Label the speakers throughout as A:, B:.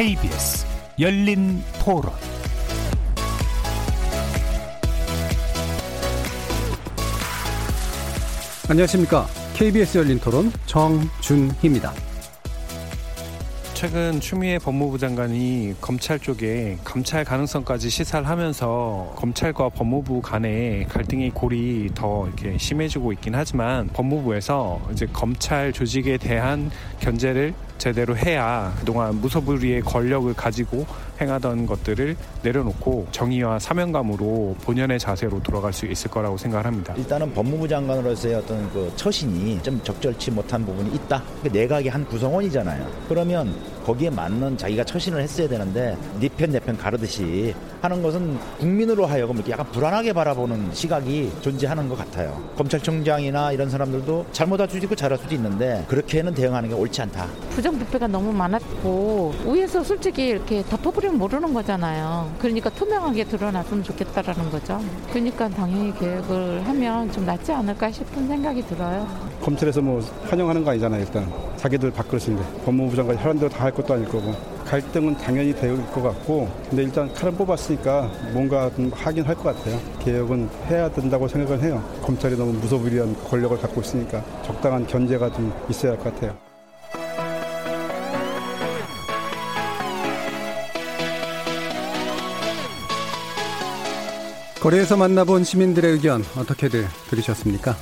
A: KBS 열린 토론
B: 안녕하십니까. KBS 열린 토론 정준희입니다.
C: 최근 추미애 법무부 장관이 검찰 쪽에 감찰 가능성까지 시사를 하면서 검찰과 법무부 간의 갈등의 골이 더 이렇게 심해지고 있긴 하지만 법무부에서 이제 검찰 조직에 대한 견제를 제대로 해야 그동안 무소불위의 권력을 가지고 행하던 것들을 내려놓고 정의와 사명감으로 본연의 자세로 돌아갈 수 있을 거라고 생각을 합니다.
D: 일단은 법무부 장관으로서의 어떤 그 처신이 좀 적절치 못한 부분이 있다. 그 내각의 한 구성원이잖아요. 그러면 거기에 맞는 자기가 처신을 했어야 되는데 네편 내편 가르듯이 하는 것은 국민으로 하여금 이렇게 약간 불안하게 바라보는 시각이 존재하는 것 같아요. 검찰총장이나 이런 사람들도 잘못할 수도 있고 잘할 수도 있는데 그렇게는 대응하는 게 옳지 않다.
E: 부정부패가 너무 많았고 위에서 솔직히 이렇게 덮어버리면 모르는 거잖아요. 그러니까 투명하게 드러났으면 좋겠다라는 거죠. 그러니까 당연히 계획을 하면 좀 낫지 않을까 싶은 생각이 들어요.
F: 검찰에서 뭐 환영하는 거 아니잖아요. 일단 자기들 바꾸는데 법무부 장관이 하는 대로 다 할 것도 아닐 거고 갈등은 당연히 될 것 같고 근데 일단 칼을 뽑았으니까 뭔가 좀 하긴 할 것 같아요. 개혁은 해야 된다고 생각을 해요. 검찰이 너무 무소불위한 권력을 갖고 있으니까 적당한 견제가 좀 있어야 할 것 같아요.
B: 거리에서 만나본 시민들의 의견 어떻게들 들으셨습니까?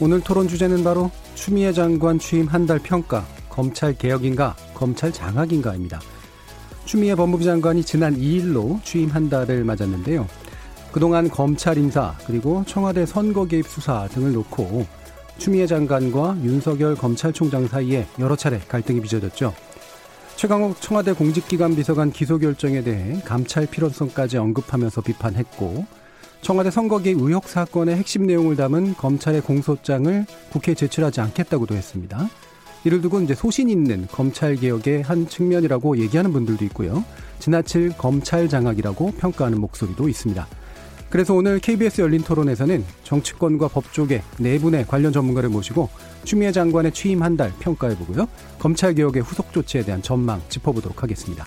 B: 오늘 토론 주제는 바로 추미애 장관 취임 한 달 평가, 검찰 개혁인가, 검찰 장악인가입니다. 추미애 법무부 장관이 지난 2일로 취임 한 달을 맞았는데요. 그동안 검찰 인사 그리고 청와대 선거 개입 수사 등을 놓고 추미애 장관과 윤석열 검찰총장 사이에 여러 차례 갈등이 빚어졌죠. 최강욱 청와대 공직기관 비서관 기소 결정에 대해 감찰 필요성까지 언급하면서 비판했고 청와대 선거개 의혹 사건의 핵심 내용을 담은 검찰의 공소장을 국회에 제출하지 않겠다고도 했습니다. 이를 두고 이제 소신 있는 검찰 개혁의 한 측면이라고 얘기하는 분들도 있고요. 지나칠 검찰 장악이라고 평가하는 목소리도 있습니다. 그래서 오늘 KBS 열린 토론에서는 정치권과 법조계 네 분의 관련 전문가를 모시고 추미애 장관의 취임 한 달 평가해보고요. 검찰 개혁의 후속 조치에 대한 전망 짚어보도록 하겠습니다.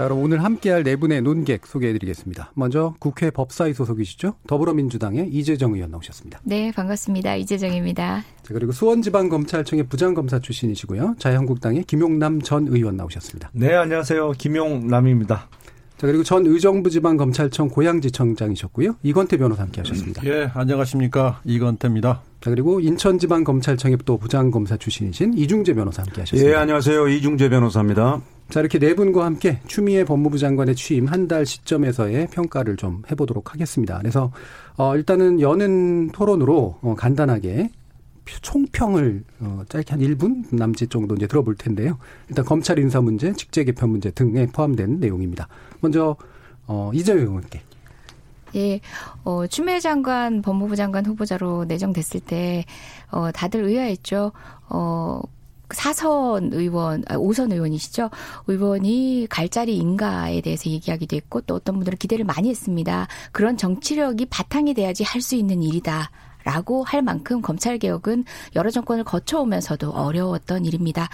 B: 자, 그럼 오늘 함께할 네 분의 논객 소개해드리겠습니다. 먼저 국회 법사위 소속이시죠? 더불어민주당의 이재정 의원 나오셨습니다.
G: 네, 반갑습니다. 이재정입니다.
B: 자, 그리고 수원지방검찰청의 부장검사 출신이시고요. 자유한국당의 김용남 전 의원 나오셨습니다.
H: 네, 안녕하세요. 김용남입니다.
B: 자, 그리고 전 의정부 지방검찰청 고양지청장이셨고요. 이건태 변호사 함께 하셨습니다.
I: 예, 안녕하십니까. 이건태입니다.
B: 자, 그리고 인천지방검찰청의 또 부장검사 출신이신 이중재 변호사 함께 하셨습니다.
J: 예, 안녕하세요. 이중재 변호사입니다.
B: 자, 이렇게 네 분과 함께 추미애 법무부 장관의 취임 한 달 시점에서의 평가를 좀 해보도록 하겠습니다. 그래서, 어, 일단은 여는 토론으로 어, 간단하게 총평을 어, 짧게 한 1분 남짓 정도 이제 들어볼 텐데요. 일단 검찰 인사 문제, 직제 개편 문제 등에 포함된 내용입니다. 먼저 어, 이재용 의원께.
G: 예, 어, 추미애 장관 법무부 장관 후보자로 내정됐을 때 어, 다들 의아했죠. 어, 사선 의원, 아, 오선 의원이시죠. 의원이 갈 자리 인가에 대해서 얘기하기도 했고 또 어떤 분들은 기대를 많이 했습니다. 그런 정치력이 바탕이 돼야지 할 수 있는 일이다. 라고 할 만큼 검찰 개혁은 여러 정권을 거쳐오면서도 어려웠던 일입니다.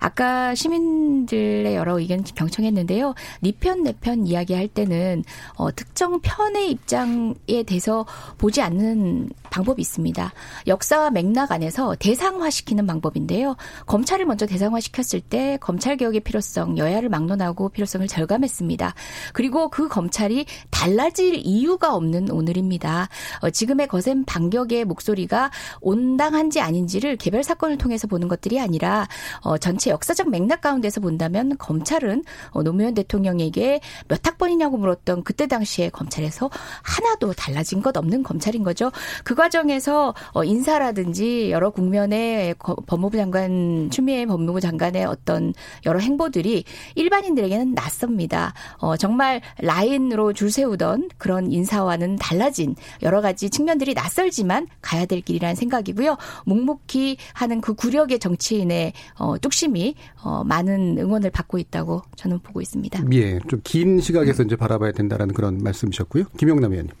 G: 아까 시민들의 여러 의견 경청했는데요. 니편 네 내편 이야기할 때는 어, 특정 편의 입장에 대해서 보지 않는 방법이 있습니다. 역사와 맥락 안에서 대상화시키는 방법인데요. 검찰을 먼저 대상화시켰을 때 검찰 개혁의 필요성, 여야를 막론하고 필요성을 절감했습니다. 그리고 그 검찰이 달라질 이유가 없는 오늘입니다. 어, 지금의 거센 반격에 지역의 목소리가 온당한지 아닌지를 개별 사건을 통해서 보는 것들이 아니라 어, 전체 역사적 맥락 가운데서 본다면 검찰은 어, 노무현 대통령에게 몇 학번이냐고 물었던 그때 당시에 검찰에서 하나도 달라진 것 없는 검찰인 거죠. 그 과정에서 어, 인사라든지 여러 국면의 법무부 장관 추미애 법무부 장관의 어떤 여러 행보들이 일반인들에게는 낯섭니다. 어, 정말 라인으로 줄 세우던 그런 인사와는 달라진 여러 가지 측면들이 낯설지만 가야 될 길이라는 생각이고요. 묵묵히 하는 그 구력의 정치인의 어, 뚝심이 어, 많은 응원을 받고 있다고 저는 보고 있습니다.
B: 예, 좀 긴 시각에서 이제 바라봐야 된다라는 그런 말씀이셨고요. 김용남 의원님.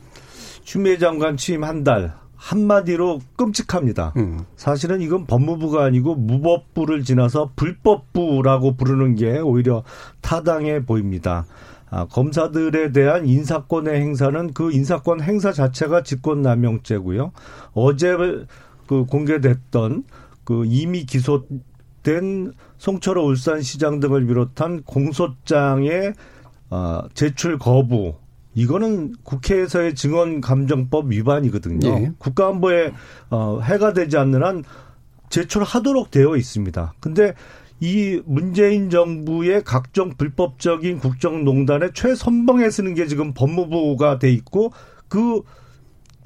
H: 추미애 장관 취임 한 달. 한마디로 끔찍합니다. 음. 사실은 이건 법무부가 아니고 무법부를 지나서 불법부라고 부르는 게 오히려 타당해 보입니다. 아, 검사들에 대한 인사권의 행사는 그 인사권 행사 자체가 직권남용죄고요. 어제 그 공개됐던 그 이미 기소된 송철호 울산시장 등을 비롯한 공소장의 어, 제출 거부 이거는 국회에서의 증언 감정법 위반이거든요. 예. 국가안보에 어, 해가 되지 않는 한 제출하도록 되어 있습니다. 근데 이 문재인 정부의 각종 불법적인 국정농단의 최선봉에 쓰는 게 지금 법무부가 돼 있고 그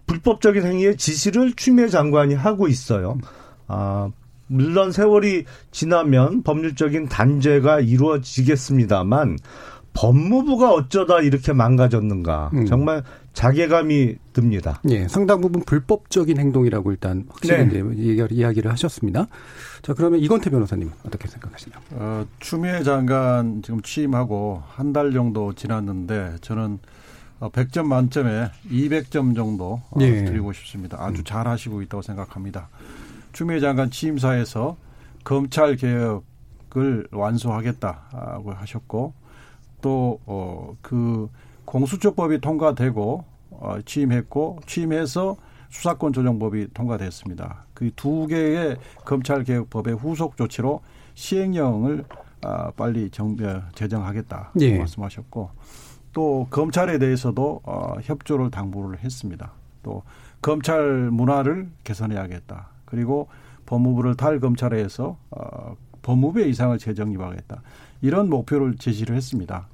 H: 불법적인 행위의 지시를 추미애 장관이 하고 있어요. 아, 물론 세월이 지나면 법률적인 단죄가 이루어지겠습니다만 법무부가 어쩌다 이렇게 망가졌는가. 음. 정말 자괴감이 듭니다.
B: 예, 상당 부분 불법적인 행동이라고 일단 확실히 네. 이야기를 하셨습니다. 자, 그러면 이건태 변호사님 어떻게 생각하시나요? 어,
I: 추미애 장관 지금 취임하고 한 달 정도 지났는데 저는 100점 어, 만점에 200점 정도 어, 예. 드리고 싶습니다. 아주 음. 잘 하시고 있다고 생각합니다. 추미애 장관 취임사에서 검찰 개혁을 완수하겠다고 하셨고 또, 어, 그 공수처법이 통과되고, 어, 취임했고, 취임해서 수사권 조정법이 통과됐습니다. 그 두 개의 검찰 개혁법의 후속 조치로 시행령을 아, 빨리 정, 어, 제정하겠다 예. 말씀하셨고 또 검찰에 대해서도 어, 협조를 당부를 했습니다. 또 검찰 문화를 개선해야겠다. 그리고 법무부를 탈검찰에서 어, 법무부의 이상을 재정립하겠다. 이런 목표를 제시를 했습니다.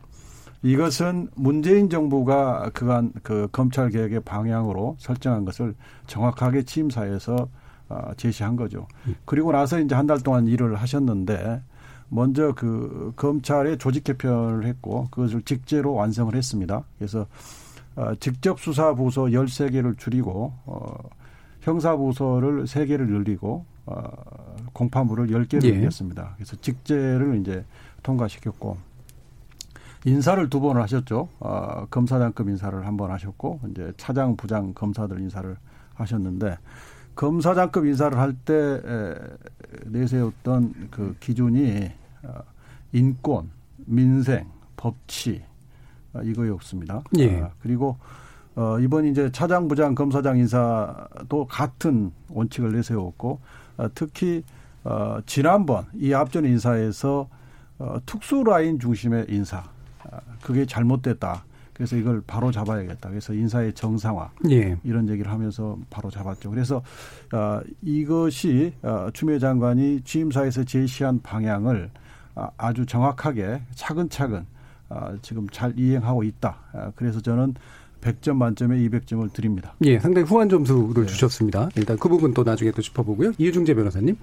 I: 이것은 문재인 정부가 그간 그 검찰 개혁의 방향으로 설정한 것을 정확하게 취임사에서 어, 제시한 거죠. 그리고 나서 이제 한 달 동안 일을 하셨는데 먼저 그 검찰의 조직 개편을 했고 그것을 직제로 완성을 했습니다. 그래서 어, 직접 수사 부서 13개를 줄이고 어 형사 부서를 3개를 늘리고 어 공파물을 10개를 예. 늘렸습니다. 그래서 직제를 이제 통과시켰고 인사를 두 번을 하셨죠. 어, 검사장급 인사를 한 번 하셨고 이제 차장, 부장 검사들 인사를 하셨는데 검사장급 인사를 할 때 내세웠던 그 기준이 어, 인권, 민생, 법치 어, 이거였습니다. 예. 어, 그리고 어, 이번 이제 차장, 부장, 검사장 인사도 같은 원칙을 내세웠고 어, 특히 어, 지난번 이 앞전 인사에서 어, 특수 라인 중심의 인사 그게 잘못됐다. 그래서 이걸 바로 잡아야겠다. 그래서 인사의 정상화 예. 이런 얘기를 하면서 바로 잡았죠. 그래서 어, 이것이 어, 추미애 장관이 취임사에서 제시한 방향을 아, 아주 정확하게 차근차근 어, 지금 잘 이행하고 있다. 어, 그래서 저는 100점 만점에 200점을 드립니다.
B: 예, 상당히 후한 점수를 네. 주셨습니다. 일단 그 부분 또 나중에 또 짚어보고요. 이유중재 변호사님.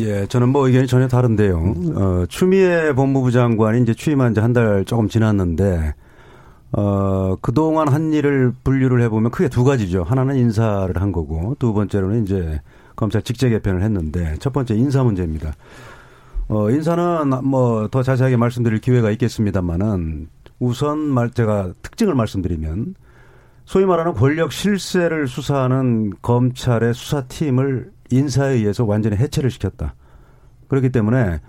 J: 예, 저는 뭐 의견이 전혀 다른데요. 음. 어, 추미애 법무부 장관이 이제 취임한 지 한 달 조금 지났는데, 어, 그동안 한 일을 분류를 해보면 크게 두 가지죠. 하나는 인사를 한 거고, 두 번째로는 이제 검찰 직제 개편을 했는데, 첫 번째 인사 문제입니다. 어, 인사는 뭐 더 자세하게 말씀드릴 기회가 있겠습니다만은, 우선 말, 제가 특징을 말씀드리면, 소위 말하는 권력 실세를 수사하는 검찰의 수사팀을 인사에 의해서 완전히 해체를 시켰다. 그렇기 때문에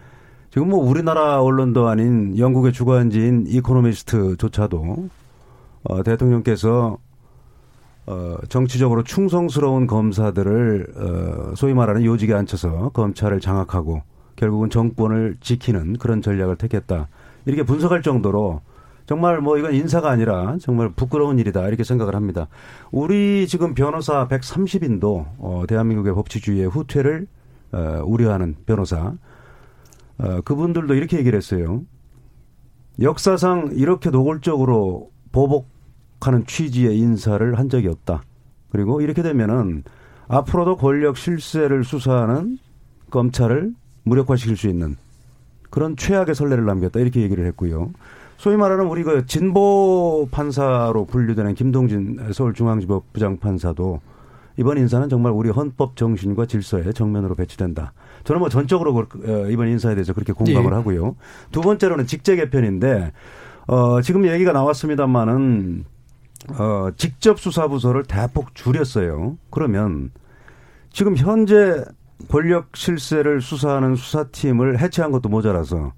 J: 지금 뭐 우리나라 언론도 아닌 영국의 주관지인 이코노미스트조차도 어, 대통령께서 어, 정치적으로 충성스러운 검사들을 어, 소위 말하는 요직에 앉혀서 검찰을 장악하고 결국은 정권을 지키는 그런 전략을 택했다. 이렇게 분석할 정도로 정말 뭐 이건 인사가 아니라 정말 부끄러운 일이다 이렇게 생각을 합니다. 우리 지금 변호사 130인도 어, 대한민국의 법치주의의 후퇴를 어, 우려하는 변호사 어, 그분들도 이렇게 얘기를 했어요. 역사상 이렇게 노골적으로 보복하는 취지의 인사를 한 적이 없다. 그리고 이렇게 되면은 앞으로도 권력 실세를 수사하는 검찰을 무력화시킬 수 있는 그런 최악의 선례를 남겼다 이렇게 얘기를 했고요. 소위 말하는 우리 그 진보 판사로 분류되는 김동진 서울중앙지법 부장판사도 이번 인사는 정말 우리 헌법 정신과 질서에 정면으로 배치된다. 저는 뭐 전적으로 어, 이번 인사에 대해서 그렇게 공감을 예. 하고요. 두 번째로는 직제 개편인데 어 지금 얘기가 나왔습니다만은 어 직접 수사 부서를 대폭 줄였어요. 그러면 지금 현재 권력 실세를 수사하는 수사팀을 해체한 것도 모자라서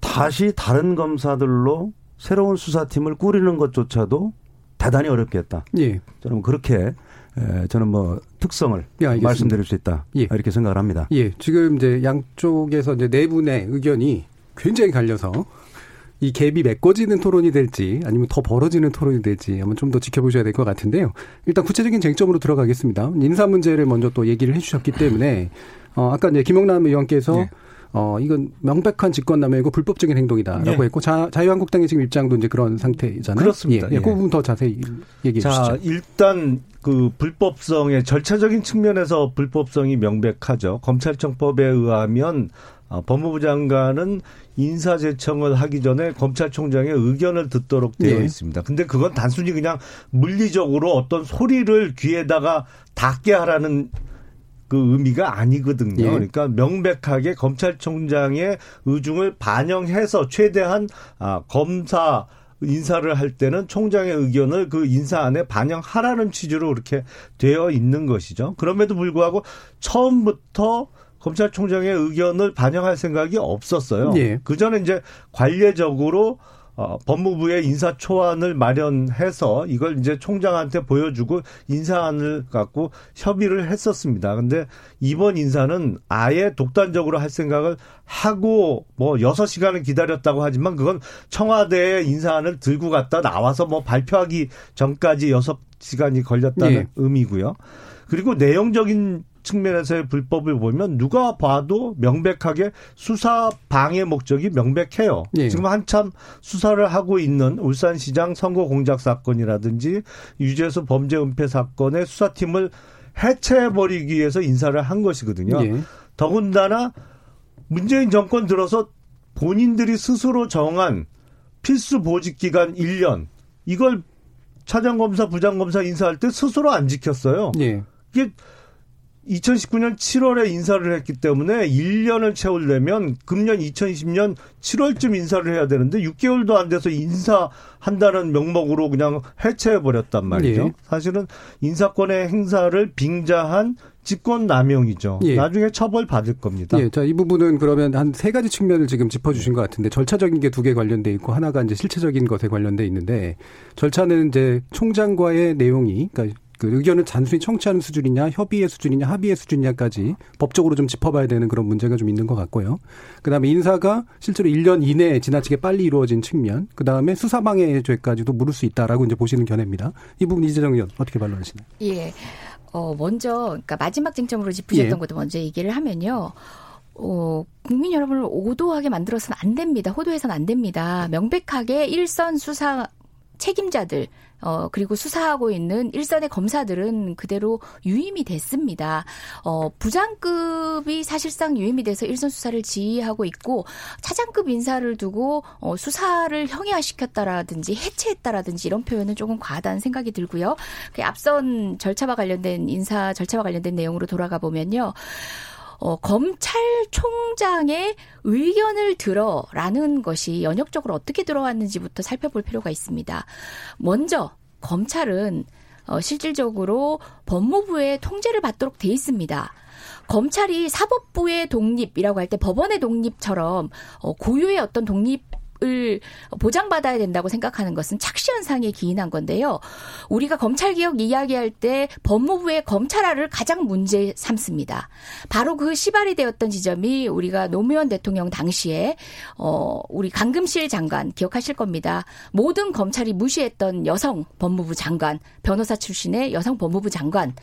J: 다시 다른 검사들로 새로운 수사팀을 꾸리는 것조차도 대단히 어렵겠다. 예. 저는 그렇게 저는 뭐 특성을 예, 말씀드릴 수 있다. 예. 이렇게 생각을 합니다.
B: 예. 지금 이제 양쪽에서 이제 네 분의 의견이 굉장히 갈려서 이 갭이 메꿔지는 토론이 될지 아니면 더 벌어지는 토론이 될지 한번 좀 더 지켜보셔야 될 것 같은데요. 일단 구체적인 쟁점으로 들어가겠습니다. 인사 문제를 먼저 또 얘기를 해주셨기 때문에 어 아까 이제 김영남 의원께서 네. 어 이건 명백한 직권남용이고 불법적인 행동이다라고 네. 했고 자, 자유한국당의 지금 입장도 이제 그런 상태잖아요.
H: 그렇습니다.
B: 예, 예. 그 부분 더 자세히 얘기해 자, 주시죠.
H: 일단 그 불법성의 절차적인 측면에서 불법성이 명백하죠. 검찰청법에 의하면 어, 법무부 장관은 인사제청을 하기 전에 검찰총장의 의견을 듣도록 되어 네. 있습니다. 근데 그건 단순히 그냥 물리적으로 어떤 소리를 귀에다가 닿게 하라는 그 의미가 아니거든요. 예. 그러니까 명백하게 검찰총장의 의중을 반영해서 최대한 아, 검사 인사를 할 때는 총장의 의견을 그 인사 안에 반영하라는 취지로 그렇게 되어 있는 것이죠. 그럼에도 불구하고 처음부터 검찰총장의 의견을 반영할 생각이 없었어요. 예. 그 전에 이제 관례적으로 어, 법무부의 인사 초안을 마련해서 이걸 이제 총장한테 보여주고 인사안을 갖고 협의를 했었습니다. 근데 이번 인사는 아예 독단적으로 할 생각을 하고 뭐 여섯 시간을 기다렸다고 하지만 그건 청와대에 인사안을 들고 갔다 나와서 뭐 발표하기 전까지 여섯 시간이 걸렸다는 네. 의미고요. 그리고 내용적인 측면에서의 불법을 보면 누가 봐도 명백하게 수사 방해 목적이 명백해요. 예. 지금 한참 수사를 하고 있는 울산시장 선거 공작 사건이라든지 유재수 범죄 은폐 사건의 수사팀을 해체해버리기 위해서 인사를 한 것이거든요. 예. 더군다나 문재인 정권 들어서 본인들이 스스로 정한 필수 보직 기간 1년 이걸 차장검사 부장검사 인사할 때 스스로 안 지켰어요. 예. 이게 2019년 7월에 인사를 했기 때문에 1년을 채우려면 금년 2020년 7월쯤 인사를 해야 되는데 6개월도 안 돼서 인사한다는 명목으로 그냥 해체해 버렸단 말이죠. 예. 사실은 인사권의 행사를 빙자한 직권 남용이죠. 예. 나중에 처벌 받을 겁니다.
B: 예. 자, 이 부분은 그러면 한 세 가지 측면을 지금 짚어 주신 것 같은데 절차적인 게 두 개 관련돼 있고 하나가 이제 실체적인 것에 관련돼 있는데 절차는 이제 총장과의 내용이 그러니까 그 의견을 단순히 청취하는 수준이냐, 협의의 수준이냐, 합의의 수준이냐까지 법적으로 좀 짚어봐야 되는 그런 문제가 좀 있는 것 같고요. 그 다음에 인사가 실제로 1년 이내에 지나치게 빨리 이루어진 측면, 그 다음에 수사방해 죄까지도 물을 수 있다라고 이제 보시는 견해입니다. 이 부분 이재정 의원 어떻게 반론하시나요?
G: 예. 어, 먼저, 그러니까 마지막 쟁점으로 짚으셨던 예. 것도 먼저 얘기를 하면요. 어, 국민 여러분을 오도하게 만들어서는 안 됩니다. 호도해서는 안 됩니다. 명백하게 일선 수사 책임자들 어, 그리고 수사하고 있는 일선의 검사들은 그대로 유임이 됐습니다. 어, 부장급이 사실상 유임이 돼서 일선 수사를 지휘하고 있고 차장급 인사를 두고 어, 수사를 형해화시켰다라든지 해체했다라든지 이런 표현은 조금 과하다는 생각이 들고요. 그 앞선 절차와 관련된 인사 절차와 관련된 내용으로 돌아가 보면요. 어, 검찰총장의 의견을 들어라는 것이 연역적으로 어떻게 들어왔는지부터 살펴볼 필요가 있습니다. 먼저 검찰은 어, 실질적으로 법무부의 통제를 받도록 돼 있습니다. 검찰이 사법부의 독립이라고 할 때 법원의 독립처럼 어, 고유의 어떤 독립 을 보장받아야 된다고 생각하는 것은 착시 현상에 기인한 건데요. 우리가 검찰 개혁 이야기할 때 법무부의 검찰화를 가장 문제 삼습니다. 바로 그 시발이 되었던 지점이 우리가 노무현 대통령 당시에 어 우리 강금실 장관 기억하실 겁니다. 모든 검찰이 무시했던 여성 법무부 장관, 변호사 출신의 여성 법무부 장관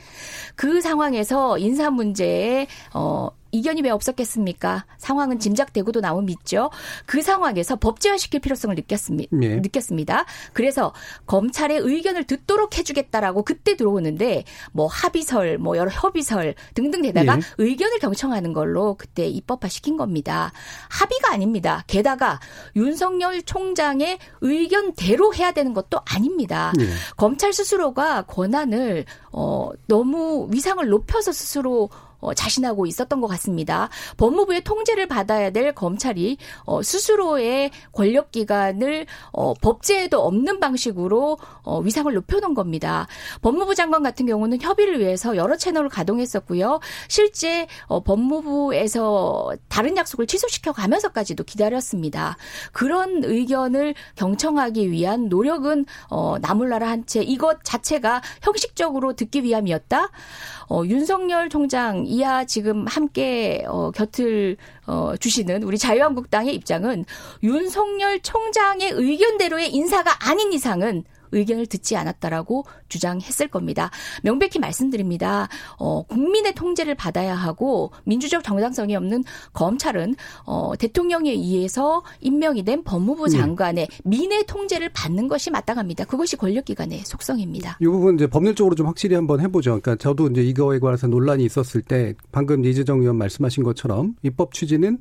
G: 그 상황에서 인사 문제에 어 이견이 왜 없었겠습니까? 상황은 짐작되고도 나온 믿죠. 그 상황에서 법제화시킬 필요성을 느꼈습니다. 네. 느꼈습니다. 그래서 검찰의 의견을 듣도록 해주겠다라고 그때 들어오는데 뭐 합의설, 뭐 여러 협의설 등등 되다가 네. 의견을 경청하는 걸로 그때 입법화 시킨 겁니다. 합의가 아닙니다. 게다가 윤석열 총장의 의견대로 해야 되는 것도 아닙니다. 네. 검찰 스스로가 권한을 어 너무 위상을 높여서 스스로 어, 자신하고 있었던 것 같습니다. 법무부의 통제를 받아야 될 검찰이 어, 스스로의 권력 기관을 어, 법제에도 없는 방식으로 어, 위상을 높여놓은 겁니다. 법무부 장관 같은 경우는 협의를 위해서 여러 채널을 가동했었고요. 실제 어, 법무부에서 다른 약속을 취소시켜 가면서까지도 기다렸습니다. 그런 의견을 경청하기 위한 노력은 어, 나몰라라 한 채 이것 자체가 형식적으로 듣기 위함이었다. 어, 윤석열 총장 이하 지금 함께 어, 곁을 어, 주시는 우리 자유한국당의 입장은 윤석열 총장의 의견대로의 인사가 아닌 이상은 의견을 듣지 않았다라고 주장했을 겁니다. 명백히 말씀드립니다. 어, 국민의 통제를 받아야 하고 민주적 정당성이 없는 검찰은 어, 대통령에 의해서 임명이 된 법무부 네. 장관의 네. 민의 통제를 받는 것이 마땅합니다. 그것이 권력기관의 속성입니다.
B: 이 부분 이제 법률적으로 좀 확실히 한번 해보죠. 그러니까 저도 이제 이거에 관해서 논란이 있었을 때 방금 이재정 의원 말씀하신 것처럼 입법 취지는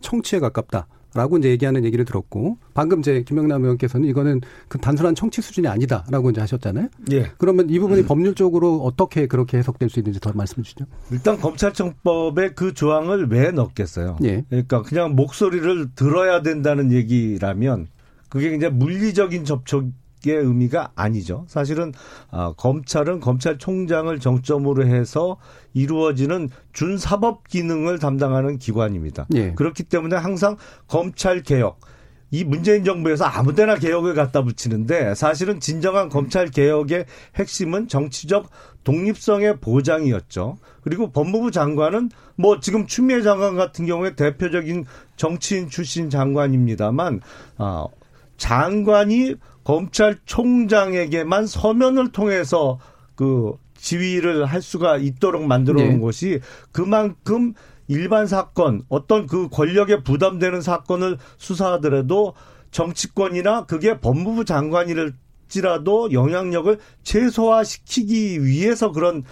B: 청취에 가깝다. 라고 이제 얘기하는 얘기를 들었고 방금 제 김영남 의원께서는 이거는 그 단순한 청취 수준이 아니다라고 이제 하셨잖아요. 예. 그러면 이 부분이 음. 법률적으로 어떻게 그렇게 해석될 수 있는지 더 말씀 주시죠.
H: 일단 검찰청법에 그 조항을 왜 넣겠어요? 예. 그러니까 그냥 목소리를 들어야 된다는 얘기라면 그게 이제 물리적인 접촉 의 의미가 아니죠. 사실은 어, 검찰은 검찰총장을 정점으로 해서 이루어지는 준사법 기능을 담당하는 기관입니다. 예. 그렇기 때문에 항상 검찰 개혁 이 문재인 정부에서 아무데나 개혁을 갖다 붙이는데 사실은 진정한 검찰 개혁의 핵심은 정치적 독립성의 보장이었죠. 그리고 법무부 장관은 뭐 지금 추미애 장관 같은 경우에 대표적인 정치인 출신 장관입니다만 어 장관이 검찰총장에게만 서면을 통해서 그 지휘를 할 수가 있도록 만들어 놓은 네. 것이 그만큼 일반 사건 어떤 그 권력에 부담되는 사건을 수사하더라도 정치권이나 그게 법무부 장관이랄지라도 영향력을 최소화시키기 위해서 그런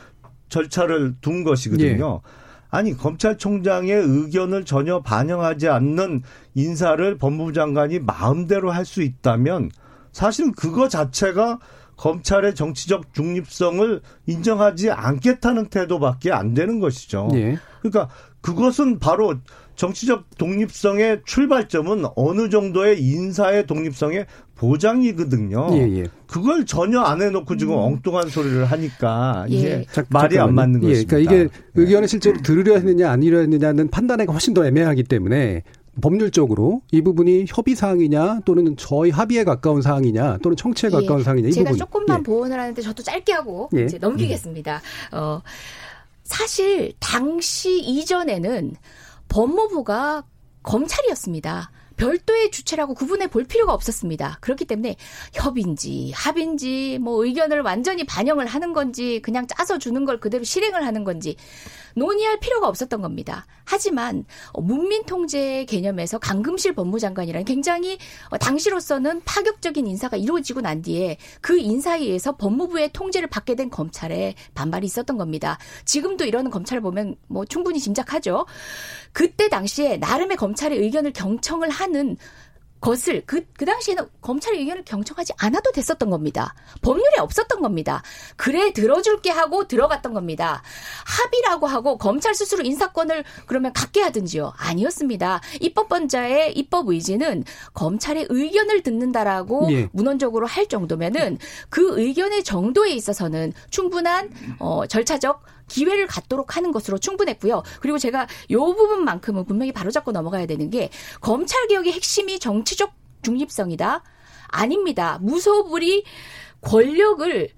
H: 절차를 둔 것이거든요. 네. 아니 검찰총장의 의견을 전혀 반영하지 않는 인사를 법무부 장관이 마음대로 할 수 있다면 사실은 그거 자체가 검찰의 정치적 중립성을 인정하지 않겠다는 태도밖에 안 되는 것이죠. 예. 그러니까 그것은 바로 정치적 독립성의 출발점은 어느 정도의 인사의 독립성의 보장이거든요. 예, 예. 그걸 전혀 안 해놓고 지금 음. 엉뚱한 소리를 하니까 예. 이게 자, 말이 잠깐만요. 안 맞는 예,
B: 것입니다. 그러니까 이게 의견을 실제로 들으려 했느냐 아니려 했느냐는 판단하기가 훨씬 더 애매하기 때문에 법률적으로 이 부분이 협의 사항이냐 또는 저희 합의에 가까운 사항이냐 또는 청취에 예. 가까운 사항이냐 이
G: 제가
B: 부분.
G: 조금만 예. 보완을 하는데 저도 짧게 하고 예. 이제 넘기겠습니다. 어, 사실 당시 이전에는 법무부가 검찰이었습니다. 별도의 주체라고 구분해 볼 필요가 없었습니다. 그렇기 때문에 협인지 합인지 뭐 의견을 완전히 반영을 하는 건지 그냥 짜서 주는 걸 그대로 실행을 하는 건지 논의할 필요가 없었던 겁니다. 하지만 어, 문민 통제 개념에서 강금실 법무장관이라는 굉장히 어, 당시로서는 파격적인 인사가 이루어지고 난 뒤에 그 인사에 의해서 법무부의 통제를 받게 된 검찰에 반발이 있었던 겁니다. 지금도 이러는 검찰을 보면 뭐 충분히 짐작하죠. 그때 당시에 나름의 검찰의 의견을 경청을 하는 것을 그, 그 당시에는 검찰의 의견을 경청하지 않아도 됐었던 겁니다. 법률에 없었던 겁니다. 그래, 들어줄게 하고 들어갔던 겁니다. 합의라고 하고 검찰 스스로 인사권을 그러면 갖게 하든지요. 아니었습니다. 입법권자의 입법 의지는 검찰의 의견을 듣는다라고 예. 문헌적으로 할 정도면은 그 의견의 정도에 있어서는 충분한 어, 절차적 기회를 갖도록 하는 것으로 충분했고요. 그리고 제가 요 부분만큼은 분명히 바로잡고 넘어가야 되는 게 검찰 개혁의 핵심이 정치적 중립성이다. 아닙니다. 무소불위 권력을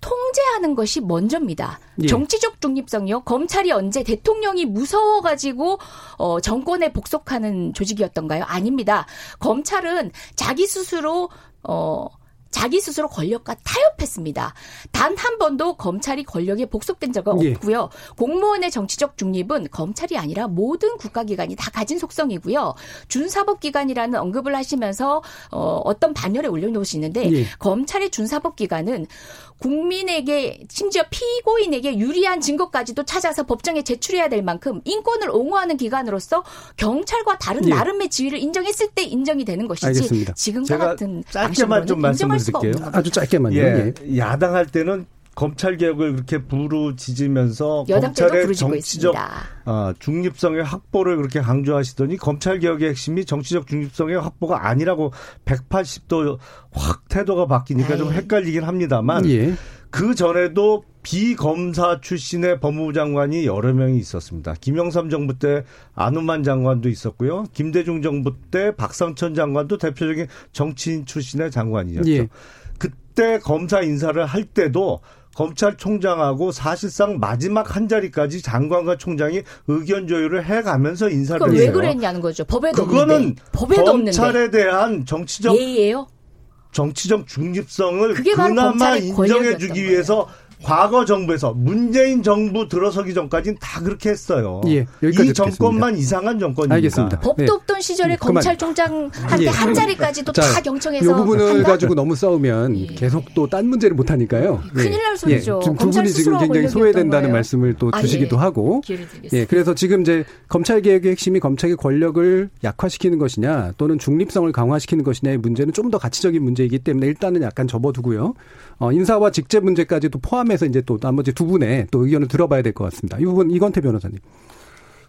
G: 통제하는 것이 먼저입니다. 예. 정치적 중립성이요. 검찰이 언제 대통령이 무서워가지고 어, 정권에 복속하는 조직이었던가요? 아닙니다. 검찰은 자기 스스로 어, 자기 스스로 권력과 타협했습니다. 단 한 번도 검찰이 권력에 복속된 적은 예. 없고요. 공무원의 정치적 중립은 검찰이 아니라 모든 국가기관이 다 가진 속성이고요. 준사법기관이라는 언급을 하시면서 어, 어떤 반열에 올려놓으시는데 예. 검찰의 준사법기관은 국민에게 심지어 피고인에게 유리한 증거까지도 찾아서 법정에 제출해야 될 만큼 인권을 옹호하는 기관으로서 경찰과 다른 예. 나름의 지위를 인정했을 때 인정이 되는 것이지 알겠습니다. 지금과 같은
H: 짧게만 좀 말씀을 드릴게요.
B: 아주 짧게만요.
H: 예. 예. 야당할 때는 검찰 개혁을 그렇게 부르짖으면서 검찰의 정치적 어, 중립성의 확보를 그렇게 강조하시더니 검찰 개혁의 핵심이 정치적 중립성의 확보가 아니라고 180도 확 태도가 바뀌니까 에이. 좀 헷갈리긴 합니다만 예. 그 전에도 비검사 출신의 법무부 장관이 여러 명이 있었습니다. 김영삼 정부 때 안우만 장관도 있었고요. 김대중 정부 때 박상천 장관도 대표적인 정치인 출신의 장관이었죠. 예. 그때 검사 인사를 할 때도 검찰총장하고 사실상 마지막 한 자리까지 장관과 총장이 의견 조율을 해가면서 인사를
G: 했어요. 왜 그랬냐는 거죠. 법에도
H: 그거는.
G: 법에도
H: 검찰에
G: 없는데.
H: 대한 정치적
G: 예의예요.
H: 정치적 중립성을 그나마 인정해주기 위해서 과거 정부에서 문재인 정부 들어서기 전까지는 다 그렇게 했어요. 예, 이 정권만 듣겠습니다. 이상한 정권입니다.
G: 알겠습니다. 법도 네. 없던 시절에 음, 검찰총장한테 예. 한 자리까지도 자, 다 경청해서
B: 이 부분을 한다? 가지고 너무 싸우면 예. 계속 또 딴 문제를 못 하니까요.
G: 예. 큰일 날 소리죠.
B: 예. 두 분이 지금 굉장히 소외된다는 말씀을 또 아, 주시기도 예. 하고. 예, 그래서 지금 이제 검찰 개혁의 핵심이 검찰의 권력을 약화시키는 것이냐 또는 중립성을 강화시키는 것이냐의 문제는 좀 더 가치적인 문제이기 때문에 일단은 약간 접어두고요. 어, 인사와 직제 문제까지도 포함 해서 이제 또 나머지 두 분의 또 의견을 들어봐야 될 것 같습니다. 이 부분 이건태 변호사님.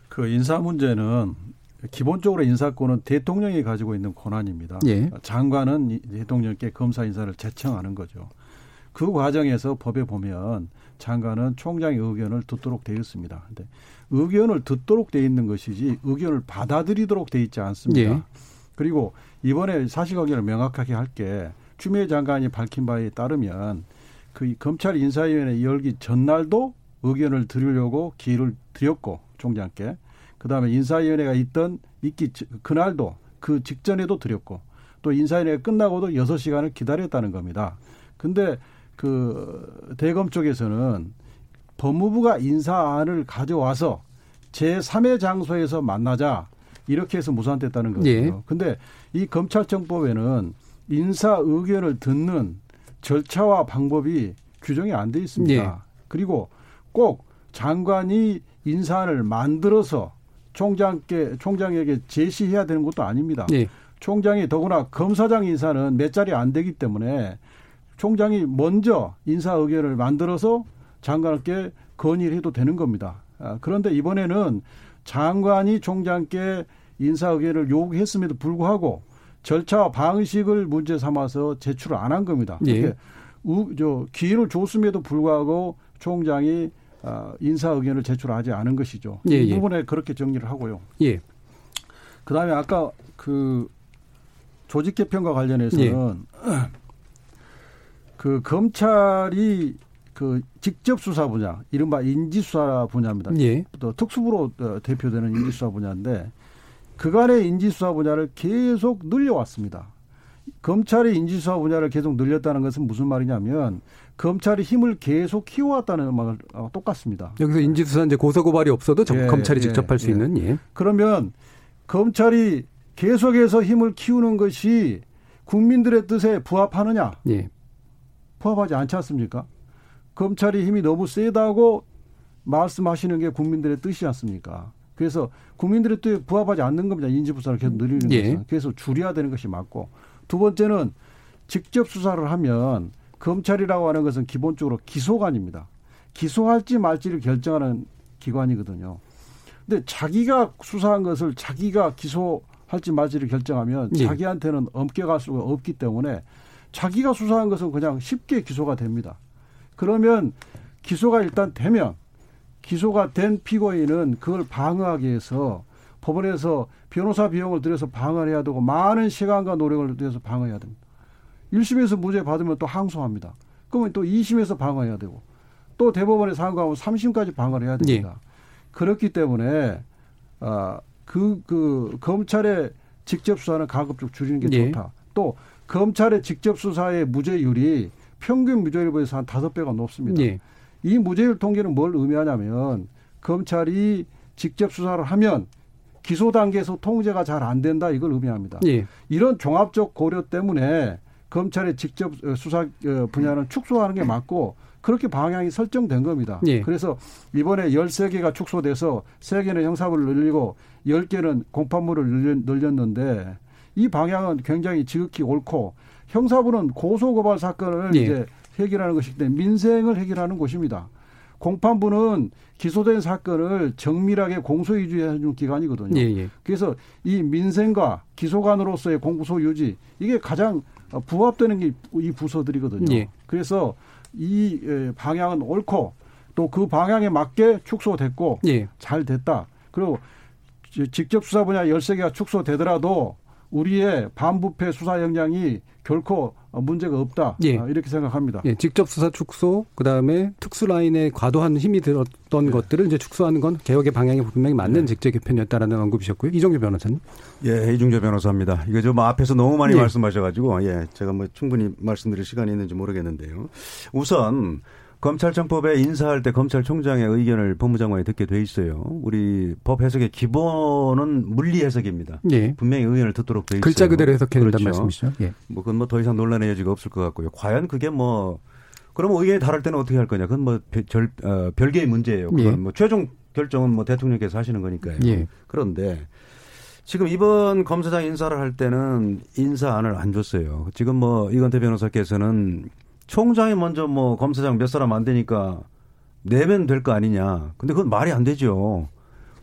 I: 그 인사 문제는 기본적으로 인사권은 대통령이 가지고 있는 권한입니다. 예. 장관은 대통령께 검사 인사를 제청하는 거죠. 그 과정에서 법에 보면 장관은 총장의 의견을 듣도록 되어 있습니다. 근데 의견을 듣도록 되어 있는 것이지 의견을 받아들이도록 되어 있지 않습니다. 예. 그리고 이번에 사실관계를 명확하게 할 게 추미애 장관이 밝힌 바에 따르면 그 검찰 인사위원회 열기 전날도 의견을 드리려고 기회를 드렸고 총장께 그다음에 인사위원회가 있던 있기 그날도 그 직전에도 드렸고 또 인사위원회가 끝나고도 여섯 시간을 기다렸다는 겁니다. 근데 그 대검 쪽에서는 법무부가 인사안을 가져와서 제3의 장소에서 만나자 이렇게 해서 무산됐다는 거죠. 예. 근데 이 검찰청법에는 인사 의견을 듣는 절차와 방법이 규정이 안 돼 있습니다. 예. 그리고 꼭 장관이 인사안을 만들어서 총장께 총장에게 제시해야 되는 것도 아닙니다. 예. 총장이 더구나 검사장 인사는 몇 자리 안 되기 때문에 총장이 먼저 인사 의견을 만들어서 장관께 건의를 해도 되는 겁니다. 아, 그런데 이번에는 장관이 총장께 인사 의견을 요구했음에도 불구하고 절차와 방식을 문제 삼아서 제출을 안 한 겁니다. 예. 우, 저 기회를 줬음에도 불구하고 총장이 어, 인사 의견을 제출하지 않은 것이죠. 예, 이 예. 부분에 그렇게 정리를 하고요. 예. 그다음에 아까 그 조직 개편과 관련해서는 예. 그 검찰이 그 직접 수사 분야, 이른바 인지 수사 분야입니다. 예. 또 특수부로 어, 대표되는 인지 수사 분야인데 그간의 인지수사 분야를 계속 늘려왔습니다. 검찰의 인지수사 분야를 계속 늘렸다는 것은 무슨 말이냐면 검찰이 힘을 계속 키워왔다는 말과 똑같습니다.
B: 여기서 인지수사 이제 고소고발이 없어도 예, 검찰이 예, 직접 할수 예. 있는 예.
I: 그러면 검찰이 계속해서 힘을 키우는 것이 국민들의 뜻에 부합하느냐? 예. 부합하지 않지 않습니까? 검찰이 힘이 너무 세다고 말씀하시는 게 국민들의 뜻이지 않습니까? 그래서 국민들의 뜻에 부합하지 않는 겁니다. 인지부사를 계속 늘리는 예. 것은. 그래서 줄여야 되는 것이 맞고 두 번째는 직접 수사를 하면 검찰이라고 하는 것은 기본적으로 기소관입니다. 기소할지 말지를 결정하는 기관이거든요. 근데 자기가 수사한 것을 자기가 기소할지 말지를 결정하면 예. 자기한테는 엄격할 수가 없기 때문에 자기가 수사한 것은 그냥 쉽게 기소가 됩니다. 그러면 기소가 일단 되면 기소가 된 피고인은 그걸 방어하기 위해서 법원에서 변호사 비용을 들여서 방어를 해야 되고 많은 시간과 노력을 들여서 방어해야 됩니다. 1심에서 무죄 받으면 또 항소합니다. 그러면 또 2심에서 방어해야 되고 또 대법원에 상고하면 3심까지 방어를 해야 됩니다. 예. 그렇기 때문에 아, 그, 그 검찰의 직접 수사는 가급적 줄이는 게 예. 좋다. 또 검찰의 직접 수사의 무죄율이 평균 무죄율에 비해서 한 다섯 배가 높습니다. 예. 이 무죄율 통계는 뭘 의미하냐면 검찰이 직접 수사를 하면 기소 단계에서 통제가 잘 안 된다 이걸 의미합니다. 예. 이런 종합적 고려 때문에 검찰의 직접 수사 어, 분야는 축소하는 게 맞고 그렇게 방향이 설정된 겁니다. 예. 그래서 이번에 13개가 축소돼서 3개는 형사부를 늘리고 10개는 공판물을 늘렸는데 이 방향은 굉장히 지극히 옳고 형사부는 고소고발 사건을 예. 이제 해결하는 것이기 때문에 민생을 해결하는 곳입니다. 공판부는 기소된 사건을 정밀하게 공소 유지해주는 기관이거든요. 예, 예. 그래서 이 민생과 기소관으로서의 공소 유지 이게 가장 부합되는 게 이 부서들이거든요. 예. 그래서 이 방향은 옳고 또 그 방향에 맞게 축소됐고 예. 잘 됐다. 그리고 직접 수사 분야 13개가 축소되더라도 우리의 반부패 수사 역량이 결코 문제가 없다. 예. 아, 이렇게 생각합니다.
B: 예. 직접 수사 축소, 그 다음에 특수 라인에 과도한 힘이 들었던 네. 것들을 이제 축소하는 건 개혁의 방향이 분명히 맞는 네. 직제 개편이었다라는 언급이셨고요. 이종규 변호사님.
J: 예, 이중조 변호사입니다. 이거 좀 앞에서 너무 많이 예. 말씀하셔가지고, 예, 제가 뭐 충분히 말씀드릴 시간이 있는지 모르겠는데요. 우선, 검찰청법에 인사할 때 검찰총장의 의견을 법무장관이 듣게 돼 있어요. 우리 법 해석의 기본은 물리 해석입니다. 예. 분명히 의견을 듣도록 돼 있어요.
B: 글자 그대로 해석해야 된다는 그렇죠. 말씀이시죠. 예.
J: 뭐 그건 뭐 더 이상 논란의 여지가 없을 것 같고요. 과연 그게 뭐 그러면 의견이 다를 때는 어떻게 할 거냐? 그건 뭐 별, 어, 별개의 문제예요. 그건 예. 뭐 최종 결정은 뭐 대통령께서 하시는 거니까요. 예. 그런데 지금 이번 검사장 인사를 할 때는 인사안을 안 줬어요. 지금 뭐 이건태 변호사께서는 총장이 먼저 뭐 검사장 몇 사람 안 되니까 내면 될 거 아니냐. 근데 그건 말이 안 되죠.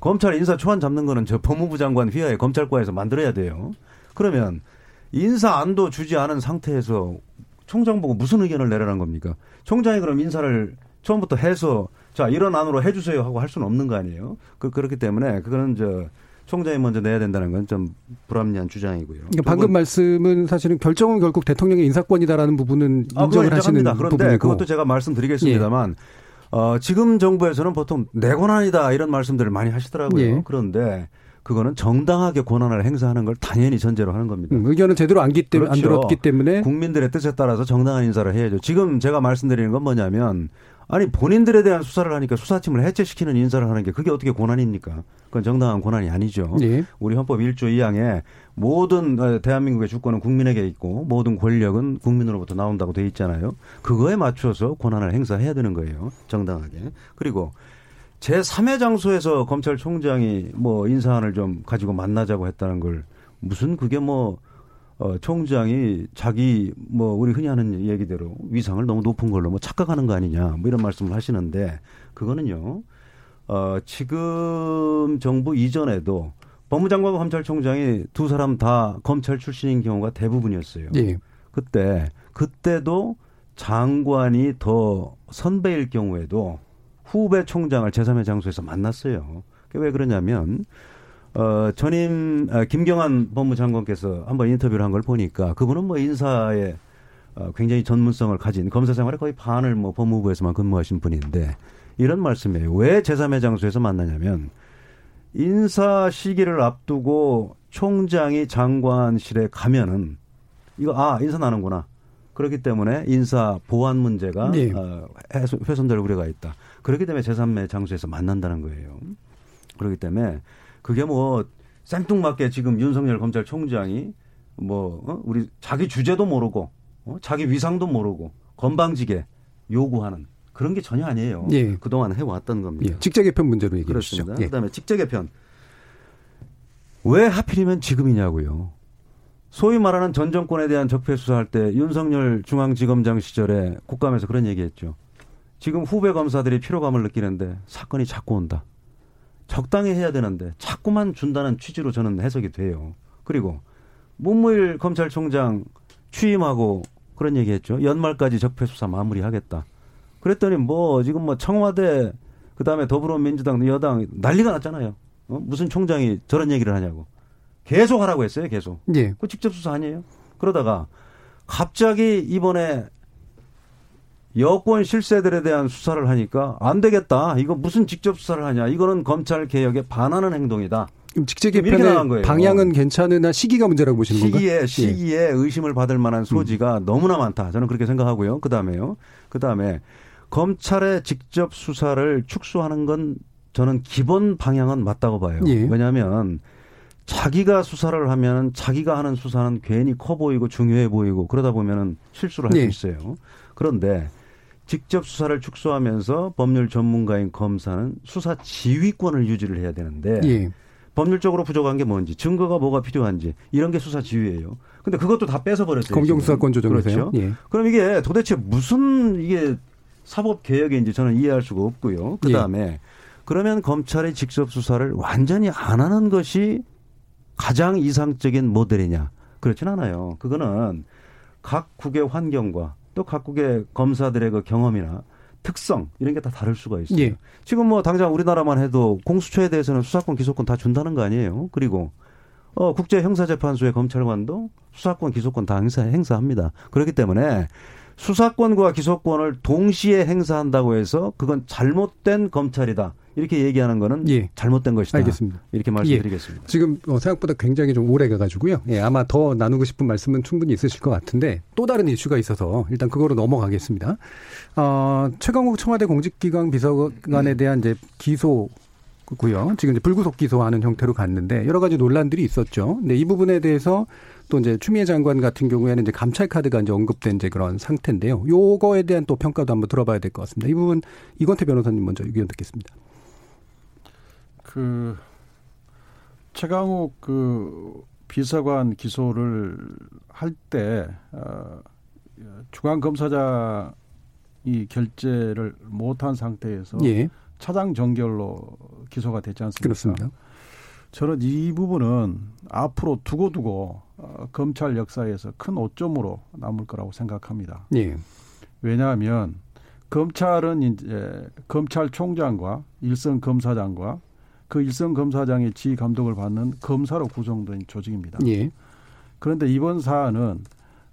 J: 검찰 인사 초안 잡는 거는 저 법무부 장관 휘하에 검찰과에서 만들어야 돼요. 그러면 인사 안도 주지 않은 상태에서 총장 보고 무슨 의견을 내라는 겁니까? 총장이 그럼 인사를 처음부터 해서 자 이런 안으로 해주세요 하고 할 수는 없는 거 아니에요? 그 그렇기 때문에 그거는 저 총장이 먼저 내야 된다는 건 좀 불합리한 주장이고요.
B: 그러니까 방금 말씀은 사실은 결정은 결국 대통령의 인사권이다라는 부분은 아, 인정을 아, 하시는
J: 그런데
B: 부분이고.
J: 그것도 제가 말씀드리겠습니다만 예. 어, 지금 정부에서는 보통 내 권한이다 이런 말씀들을 많이 하시더라고요. 예. 그런데 그거는 정당하게 권한을 행사하는 걸 당연히 전제로 하는 겁니다.
B: 음, 의견은 제대로 안 기 때문에 그렇죠. 안 들었기 때문에
J: 국민들의 뜻에 따라서 정당한 인사를 해야죠. 지금 제가 말씀드리는 건 뭐냐면 아니 본인들에 대한 수사를 하니까 수사팀을 해체시키는 인사를 하는 게 그게 어떻게 권한입니까? 그건 정당한 권한이 아니죠. 예. 우리 헌법 1조 2항에 모든 어, 대한민국의 주권은 국민에게 있고 모든 권력은 국민으로부터 나온다고 돼 있잖아요. 그거에 맞춰서 권한을 행사해야 되는 거예요. 정당하게. 그리고 제 3회 장소에서 검찰총장이 뭐 인사안을 좀 가지고 만나자고 했다는 걸 무슨 그게 뭐 어, 총장이 자기 뭐 우리 흔히 하는 얘기대로 위상을 너무 높은 걸로 뭐 착각하는 거 아니냐 뭐 이런 말씀을 하시는데 그거는요. 어, 지금 정부 이전에도 법무장관과 검찰총장이 두 사람 다 검찰 출신인 경우가 대부분이었어요. 예. 그때 그때도 장관이 더 선배일 경우에도 후배 총장을 제3의 장소에서 만났어요. 왜 그러냐면 어, 전임 아, 김경환 법무장관께서 한번 인터뷰를 한 걸 보니까 그분은 뭐 인사에 어, 굉장히 전문성을 가진 검사 생활에 거의 반을 뭐 법무부에서만 근무하신 분인데 이런 말씀이에요. 왜 제3의 장소에서 만나냐면 인사 시기를 앞두고 총장이 장관실에 가면은 이거 아 인사 나는구나. 그렇기 때문에 인사 보안 문제가 네. 어, 훼손될 우려가 있다. 그렇기 때문에 제3의 장소에서 만난다는 거예요. 그렇기 때문에 그게 뭐 생뚱맞게 지금 윤석열 검찰총장이 뭐 어? 우리 자기 주제도 모르고 어? 자기 위상도 모르고 건방지게 요구하는 그런 게 전혀 아니에요. 예. 그동안 해왔던 겁니다.
B: 예. 직제 개편 문제로 얘기해
J: 그렇습니다.
B: 예.
J: 그다음에 직제 개편 왜 하필이면 지금이냐고요. 소위 말하는 전 정권에 대한 적폐 수사할 때 윤석열 중앙지검장 시절에 국감에서 그런 얘기했죠. 지금 후배 검사들이 피로감을 느끼는데 사건이 자꾸 온다. 적당히 해야 되는데 자꾸만 준다는 취지로 저는 해석이 돼요. 그리고 문무일 검찰총장 취임하고 그런 얘기했죠. 연말까지 적폐 수사 마무리하겠다. 그랬더니 뭐 지금 뭐 청와대 그다음에 더불어민주당 여당 난리가 났잖아요. 어? 무슨 총장이 저런 얘기를 하냐고. 계속 하라고 했어요, 계속.
B: 예.
J: 그 직접 수사 아니에요? 그러다가 갑자기 이번에 여권 실세들에 대한 수사를 하니까 안 되겠다. 이거 무슨 직접 수사를 하냐. 이거는 검찰 개혁에 반하는 행동이다.
B: 직제 개편의 방향은 괜찮으나 시기가 문제라고 보시는
J: 시기에,
B: 건가요?
J: 시기에 예. 의심을 받을 만한 소지가 음. 너무나 많다. 저는 그렇게 생각하고요. 그 다음에요. 그 다음에 검찰의 직접 수사를 축소하는 건 저는 기본 방향은 맞다고 봐요. 예. 왜냐하면 자기가 수사를 하면 자기가 하는 수사는 괜히 커 보이고 중요해 보이고 그러다 보면은 실수를 할수 예. 있어요. 그런데 직접 수사를 축소하면서 법률 전문가인 검사는 수사 지휘권을 유지를 해야 되는데 예. 법률적으로 부족한 게 뭔지 증거가 뭐가 필요한지 이런 게 수사 지휘예요. 근데 그것도 다 뺏어 버렸어요.
B: 검경 수사권 조정이세요.
J: 그렇죠. 예. 그럼 이게 도대체 무슨 이게 사법 개혁인지 저는 이해할 수가 없고요. 그다음에 예. 그러면 검찰이 직접 수사를 완전히 안 하는 것이 가장 이상적인 모델이냐? 그렇진 않아요. 그거는 각 국의 환경과 또 각국의 검사들의 그 경험이나 특성 이런 게 다 다를 수가 있어요. 예. 지금 뭐 당장 우리나라만 해도 공수처에 대해서는 수사권 기소권 다 준다는 거 아니에요. 그리고 어 국제 형사 재판소의 검찰관도 수사권 기소권 다 행사 행사합니다. 그렇기 때문에 수사권과 기소권을 동시에 행사한다고 해서 그건 잘못된 검찰이다. 이렇게 얘기하는 거는 예. 잘못된 것이다.
B: 알겠습니다.
J: 이렇게 말씀드리겠습니다.
B: 예. 지금 어, 생각보다 굉장히 좀 오래 가가지고요. 예, 아마 더 나누고 싶은 말씀은 충분히 있으실 것 같은데 또 다른 이슈가 있어서 일단 그거로 넘어가겠습니다. 어, 최강욱 청와대 공직기강 비서관에 대한 이제 기소 고요. 지금 이제 불구속 기소하는 형태로 갔는데 여러 가지 논란들이 있었죠. 근데 이 부분에 대해서 또 이제 추미애 장관 같은 경우에는 이제 감찰 카드가 이제 언급된 이제 그런 상태인데요. 요거에 대한 또 평가도 한번 들어봐야 될 것 같습니다. 이 부분 이건태 변호사님 먼저 의견 듣겠습니다.
I: 그 최강욱 그 비서관 기소를 할때 어, 중앙 검사장이 결재를 못한 상태에서 예. 차장 정결로 기소가 됐지 않습니까?
B: 그렇습니다.
I: 저는 이 부분은 앞으로 두고두고 어, 검찰 역사에서 큰 오점으로 남을 거라고 생각합니다.
B: 예.
I: 왜냐하면 검찰은 이제 검찰총장과 일선 검사장과 그 일선 검사장의 지휘 감독을 받는 검사로 구성된 조직입니다.
B: 예.
I: 그런데 이번 사안은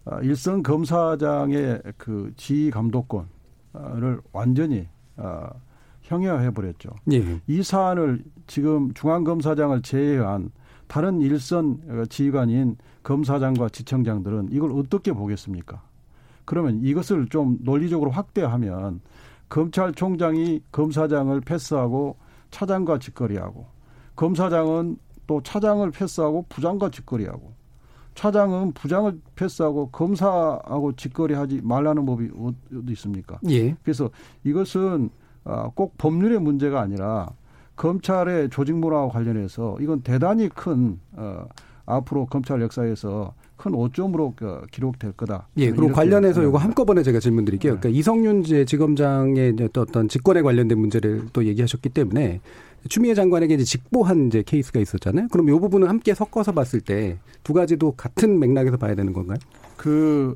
I: 어, 일선 검사장의 그 지휘 감독권을 완전히 어, 형해화해 버렸죠.
B: 예.
I: 이 사안을 지금 중앙검사장을 제외한 다른 일선 지휘관인 검사장과 지청장들은 이걸 어떻게 보겠습니까? 그러면 이것을 좀 논리적으로 확대하면 검찰총장이 검사장을 패스하고 차장과 직거리하고 검사장은 또 차장을 패스하고 부장과 직거리하고 차장은 부장을 패스하고 검사하고 직거리하지 말라는 법이 어디 있습니까?
B: 예.
I: 그래서 이것은 아, 꼭 법률의 문제가 아니라 검찰의 조직 문화와 관련해서 이건 대단히 큰 어, 앞으로 검찰 역사에서 큰 오점으로 그 기록될 거다.
B: 예, 그리고 관련해서 이거 한꺼번에 제가 질문 드릴게요. 네. 그러니까 이성윤 지검장의 어떤 직권에 관련된 문제를 또 얘기하셨기 때문에 추미애 장관에게 이제 직보한 이제 케이스가 있었잖아요. 그럼 이 부분은 함께 섞어서 봤을 때 두 가지도 같은 맥락에서 봐야 되는 건가요?
I: 그,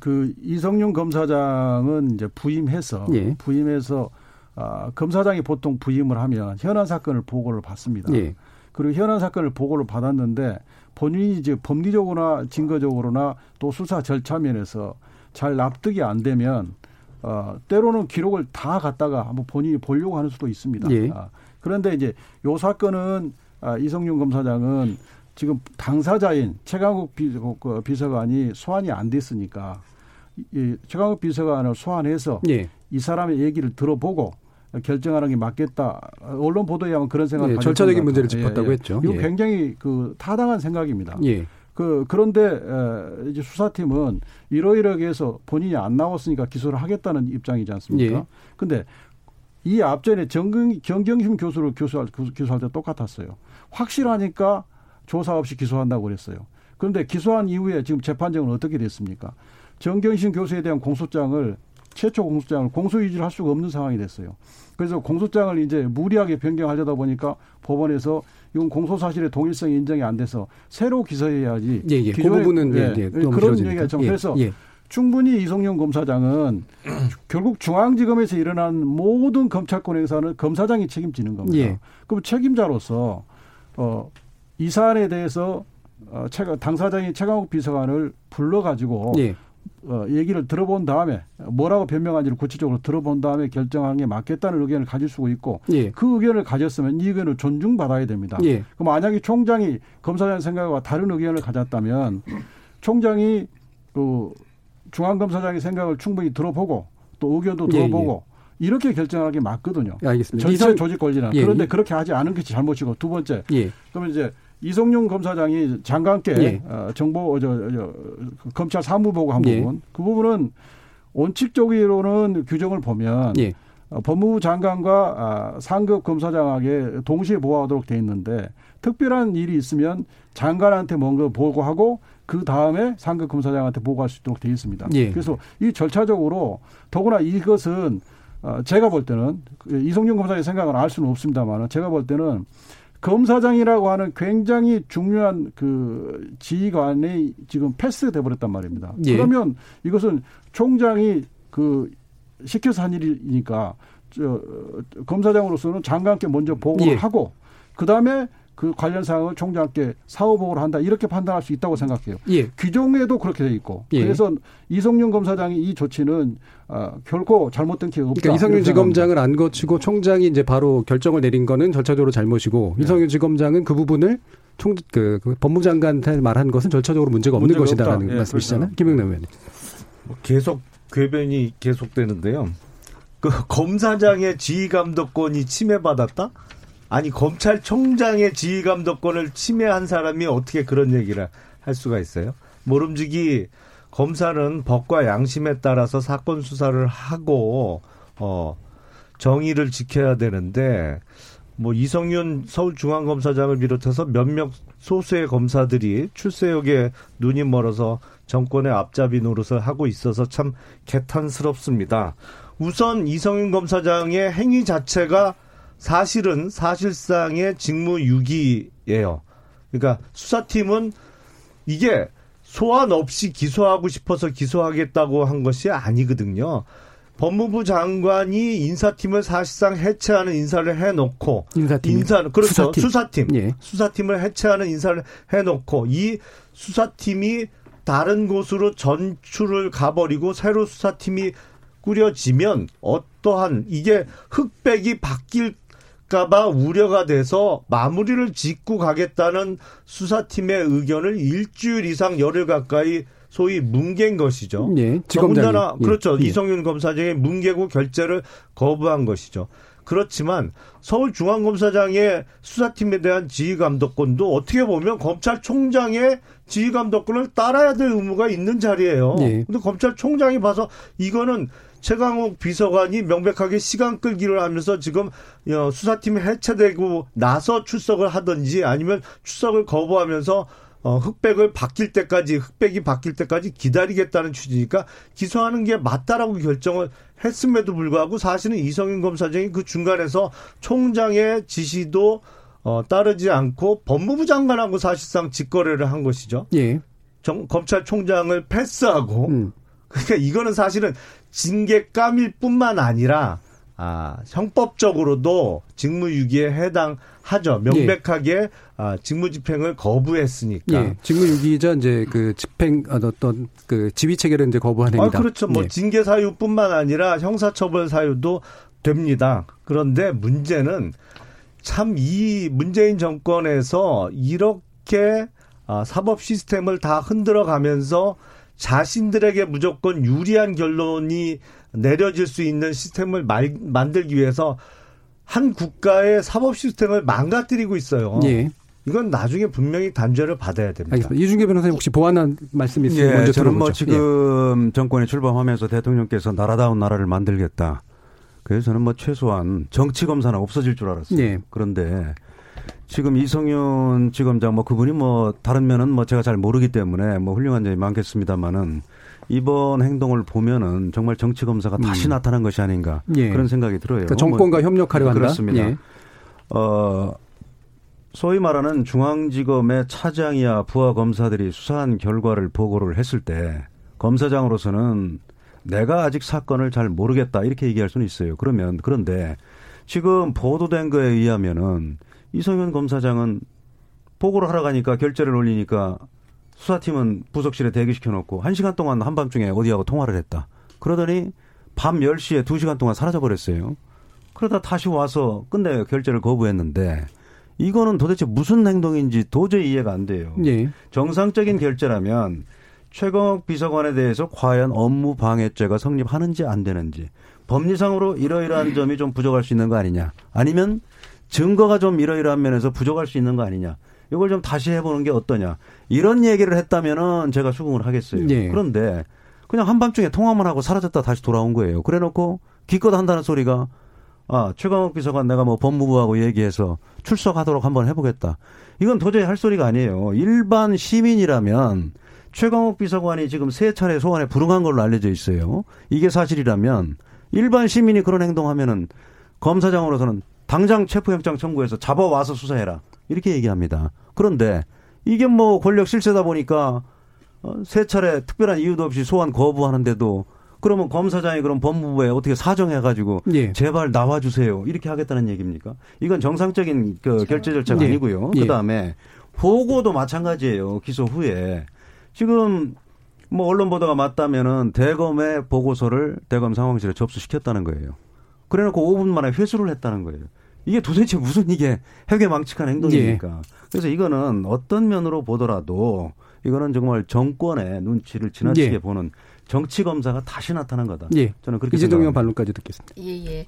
I: 그 이성윤 검사장은 이제 부임해서 예. 부임해서 아, 검사장이 보통 부임을 하면 현안 사건을 보고를 받습니다.
B: 예.
I: 그리고 현안 사건을 보고를 받았는데 본인이 이제 법리적으로나 증거적으로나 또 수사 절차 면에서 잘 납득이 안 되면 어, 때로는 기록을 다 갖다가 한번 본인이 보려고 하는 수도 있습니다.
B: 예.
I: 아, 그런데 이제 요 사건은 아, 이성윤 검사장은 지금 당사자인 최강욱 비, 그 비서관이 소환이 안 됐으니까 이 최강욱 비서관을 소환해서
B: 예.
I: 이 사람의 얘기를 들어보고 결정하는 게 맞겠다. 언론 보도에 하면 그런 생각을 예,
B: 절차적인 문제를 짚었다고
I: 예, 예.
B: 했죠.
I: 이거 예. 굉장히 그 타당한 생각입니다.
B: 예.
I: 그 그런데 이제 수사팀은 이러이러하게 해서 본인이 안 나왔으니까 기소를 하겠다는 입장이지 않습니까?
B: 예.
I: 근데 이 앞전에 정경, 경경심 교수를 교수할, 교수할 때 똑같았어요. 확실하니까 조사 없이 기소한다고 그랬어요. 그런데 기소한 이후에 지금 재판정은 어떻게 됐습니까? 정경심 교수에 대한 공소장을 최초 공소장을 공소 유지를 할 수가 없는 상황이 됐어요. 그래서 공소장을 이제 무리하게 변경하려다 보니까 법원에서 이건 공소 사실의 동일성이 인정이 안 돼서 새로 기소해야지.
B: 예, 예. 그 부분은 예, 예,
I: 그런 얘기가 좀
B: 예,
I: 그래서
B: 예.
I: 충분히 이성용 검사장은 결국 중앙지검에서 일어난 모든 검찰권에서는 검사장이 책임지는 겁니다. 예. 그럼 책임자로서 어, 이 사안에 대해서 어, 당사자인 최강욱 비서관을 불러가지고 예. 어, 얘기를 들어본 다음에 뭐라고 변명한지를 구체적으로 들어본 다음에 결정하는 게 맞겠다는 의견을 가질 수가 있고 예. 그 의견을 가졌으면 이 의견을 존중받아야 됩니다. 예. 그럼 만약에 총장이 검사장 생각과 다른 의견을 가졌다면 총장이 그 중앙검사장의 생각을 충분히 들어보고 또 의견도 예, 들어보고 예. 이렇게 결정하는 게 맞거든요.
B: 예, 알겠습니다.
I: 전체 이성... 조직 권리는 예, 그런데 그렇게 하지 않은 것이 잘못이고 두 번째 그러면 이제 이성용 검사장이 장관께 예. 어, 정보 저, 저 검찰 사무보고 한 예. 부분 그 부분은 원칙적으로는 규정을 보면 예. 어, 법무부 장관과 아, 상급 검사장에게 동시에 보고하도록 돼 있는데 특별한 일이 있으면 장관한테 뭔가 보고하고 그 다음에 상급 검사장한테 보고할 수 있도록 돼 있습니다. 예. 그래서 이 절차적으로 더구나 이것은 어, 제가 볼 때는 그 이성용 검사의 생각을 알 수는 없습니다만 제가 볼 때는 검사장이라고 하는 굉장히 중요한 그 지휘관이 지금 패스돼 버렸단 말입니다. 예. 그러면 이것은 총장이 그 시켜서 한 일이니까 저 검사장으로서는 장관께 먼저 보고를 예. 하고 그 다음에 그 관련 사항을 총장께 사후 보고를 한다 이렇게 판단할 수 있다고 생각해요. 예. 규정에도 그렇게 돼 있고 예. 그래서 이성윤 검사장이 이 조치는 어, 결코 잘못된 기회가 없다.
B: 그러니까 이성윤 지검장을 안 거치고 총장이 이제 바로 결정을 내린 거는 절차적으로 잘못이고 네. 이성윤 지검장은 그 부분을 총, 그, 그 법무장관한테 말한 것은 절차적으로 문제가 없는 문제가 것이다라는 예, 말씀이시잖아요. 그렇죠. 김영남 의원님.
H: 뭐 계속 궤변이 계속되는데요. 그 검사장의 지휘 감독권이 침해받았다? 아니 검찰총장의 지휘 감독권을 침해한 사람이 어떻게 그런 얘기를 할 수가 있어요? 모름지기 검사는 법과 양심에 따라서 사건 수사를 하고 어 정의를 지켜야 되는데 뭐 이성윤 서울중앙검사장을 비롯해서 몇몇 소수의 검사들이 출세역에 눈이 멀어서 정권의 앞잡이 노릇을 하고 있어서 참 개탄스럽습니다. 우선 이성윤 검사장의 행위 자체가 사실은 사실상의 직무유기예요. 그러니까 수사팀은 이게 소환 없이 기소하고 싶어서 기소하겠다고 한 것이 아니거든요. 법무부 장관이 인사팀을 사실상 해체하는 인사를 해놓고
B: 인사팀
H: 인사 그렇죠 수사팀, 수사팀. 예. 수사팀을 해체하는 인사를 해놓고 이 수사팀이 다른 곳으로 전출을 가버리고 새로 수사팀이 꾸려지면 어떠한 이게 흑백이 바뀔 까봐 우려가 돼서 마무리를 짓고 가겠다는 수사팀의 의견을 일주일 이상 열흘 가까이 소위 뭉갠 것이죠.
B: 예,
H: 더군다나 예, 그렇죠. 예. 이성윤 검사장의 뭉개고 결재를 거부한 것이죠. 그렇지만 서울중앙검사장의 수사팀에 대한 지휘감독권도 어떻게 보면 검찰총장의 지휘감독권을 따라야 될 의무가 있는 자리예요. 예. 근데 검찰총장이 봐서 이거는 최강욱 비서관이 명백하게 시간 끌기를 하면서 지금 어, 수사팀이 해체되고 나서 출석을 하든지 아니면 출석을 거부하면서 어, 흑백을 바뀔 때까지 흑백이 바뀔 때까지 기다리겠다는 취지니까 기소하는 게 맞다라고 결정을 했음에도 불구하고 사실은 이성윤 검사장이 그 중간에서 총장의 지시도 어, 따르지 않고 법무부 장관하고 사실상 직거래를 한 것이죠.
B: 예.
H: 정, 검찰총장을 패스하고 음. 그러니까 이거는 사실은 징계감일 뿐만 아니라 아, 형법적으로도 직무유기에 해당하죠. 명백하게 예. 아, 직무집행을 거부했으니까. 예.
B: 직무유기자 이제 그 집행 아, 어떤 그 지휘 체계를 이제 행위다.
H: 아, 그렇죠. 뭐 예. 징계 사유뿐만 아니라 형사처벌 사유도 됩니다. 그런데 문제는 참 이 문재인 정권에서 이렇게 아, 사법 시스템을 다 흔들어 가면서 자신들에게 무조건 유리한 결론이 내려질 수 있는 시스템을 말, 만들기 위해서 한 국가의 사법 시스템을 망가뜨리고 있어요. 예. 이건 나중에 분명히 단죄를 받아야 됩니다.
B: 알겠습니다. 이준계 변호사님 혹시 보완한 말씀 있으면
J: 예,
B: 먼저
J: 저는 뭐 들어보죠. 뭐 지금 예. 정권에 출범하면서 대통령께서 나라다운 나라를 만들겠다. 그래서 저는 뭐 최소한 정치 검사는 없어질 줄 알았어요. 예. 그런데 지금 이성윤 지검장 뭐 그분이 뭐 다른 면은 뭐 제가 잘 모르기 때문에 뭐 훌륭한 점이 많겠습니다만은 이번 행동을 보면은 정말 정치 검사가 음. 다시 나타난 것이 아닌가 예. 그런 생각이 들어요.
B: 그러니까 정권과 뭐 협력하려 한다.
J: 그렇습니다. 예. 어 소위 말하는 중앙지검의 차장이야 부하 검사들이 수사한 결과를 보고를 했을 때 검사장으로서는 내가 아직 사건을 잘 모르겠다 이렇게 얘기할 수는 있어요. 그러면 그런데 지금 보도된 거에 의하면은 이성현 검사장은 보고를 하러 가니까 결재를 올리니까 수사팀은 부속실에 대기시켜 놓고 1시간 동안 한밤중에 어디하고 통화를 했다. 그러더니 밤 10시에 2시간 동안 사라져 버렸어요. 그러다 다시 와서 끝내 결재를 거부했는데 이거는 도대체 무슨 행동인지 도저히 이해가 안 돼요. 예. 정상적인 결재라면 최강욱 비서관에 대해서 과연 업무 방해죄가 성립하는지 안 되는지 법리상으로 이러이러한 점이 좀 부족할 수 있는 거 아니냐 아니면 증거가 좀 이러이러한 면에서 부족할 수 있는 거 아니냐 이걸 좀 다시 해보는 게 어떠냐 이런 얘기를 했다면은 제가 수긍을 하겠어요. 예. 그런데 그냥 한밤중에 통화만 하고 사라졌다 다시 돌아온 거예요. 그래놓고 기껏 한다는 소리가 아, 최강욱 비서관 내가 뭐 법무부하고 얘기해서 출석하도록 한번 해보겠다. 이건 도저히 할 소리가 아니에요. 일반 시민이라면 최강욱 비서관이 지금 세 차례 소환에 불응한 걸로 알려져 있어요. 이게 사실이라면 일반 시민이 그런 행동하면은 검사장으로서는 당장 체포영장 청구해서 잡아와서 수사해라. 이렇게 얘기합니다. 그런데 이게 뭐 권력 실세다 보니까 어, 세 차례 특별한 이유도 없이 소환 거부하는데도 그러면 검사장이 그럼 법무부에 어떻게 사정해가지고 예. 제발 나와주세요 이렇게 하겠다는 얘기입니까? 이건 정상적인 그 결제 절차가 예. 아니고요. 예. 그 다음에 보고도 마찬가지예요. 기소 후에 지금 뭐 언론 보도가 맞다면은 대검의 보고서를 대검 상황실에 접수시켰다는 거예요. 그래놓고 5분 만에 회수를 했다는 거예요. 이게 도대체 무슨 이게 해괴망측한 행동입니까? 예. 그래서 이거는 어떤 면으로 보더라도 이거는 정말 정권의 눈치를 지나치게 예. 보는 정치 검사가 다시 나타난 거다. 예. 저는 그렇게
B: 이재동 의원 반론까지 듣겠습니다.
G: 예, 예.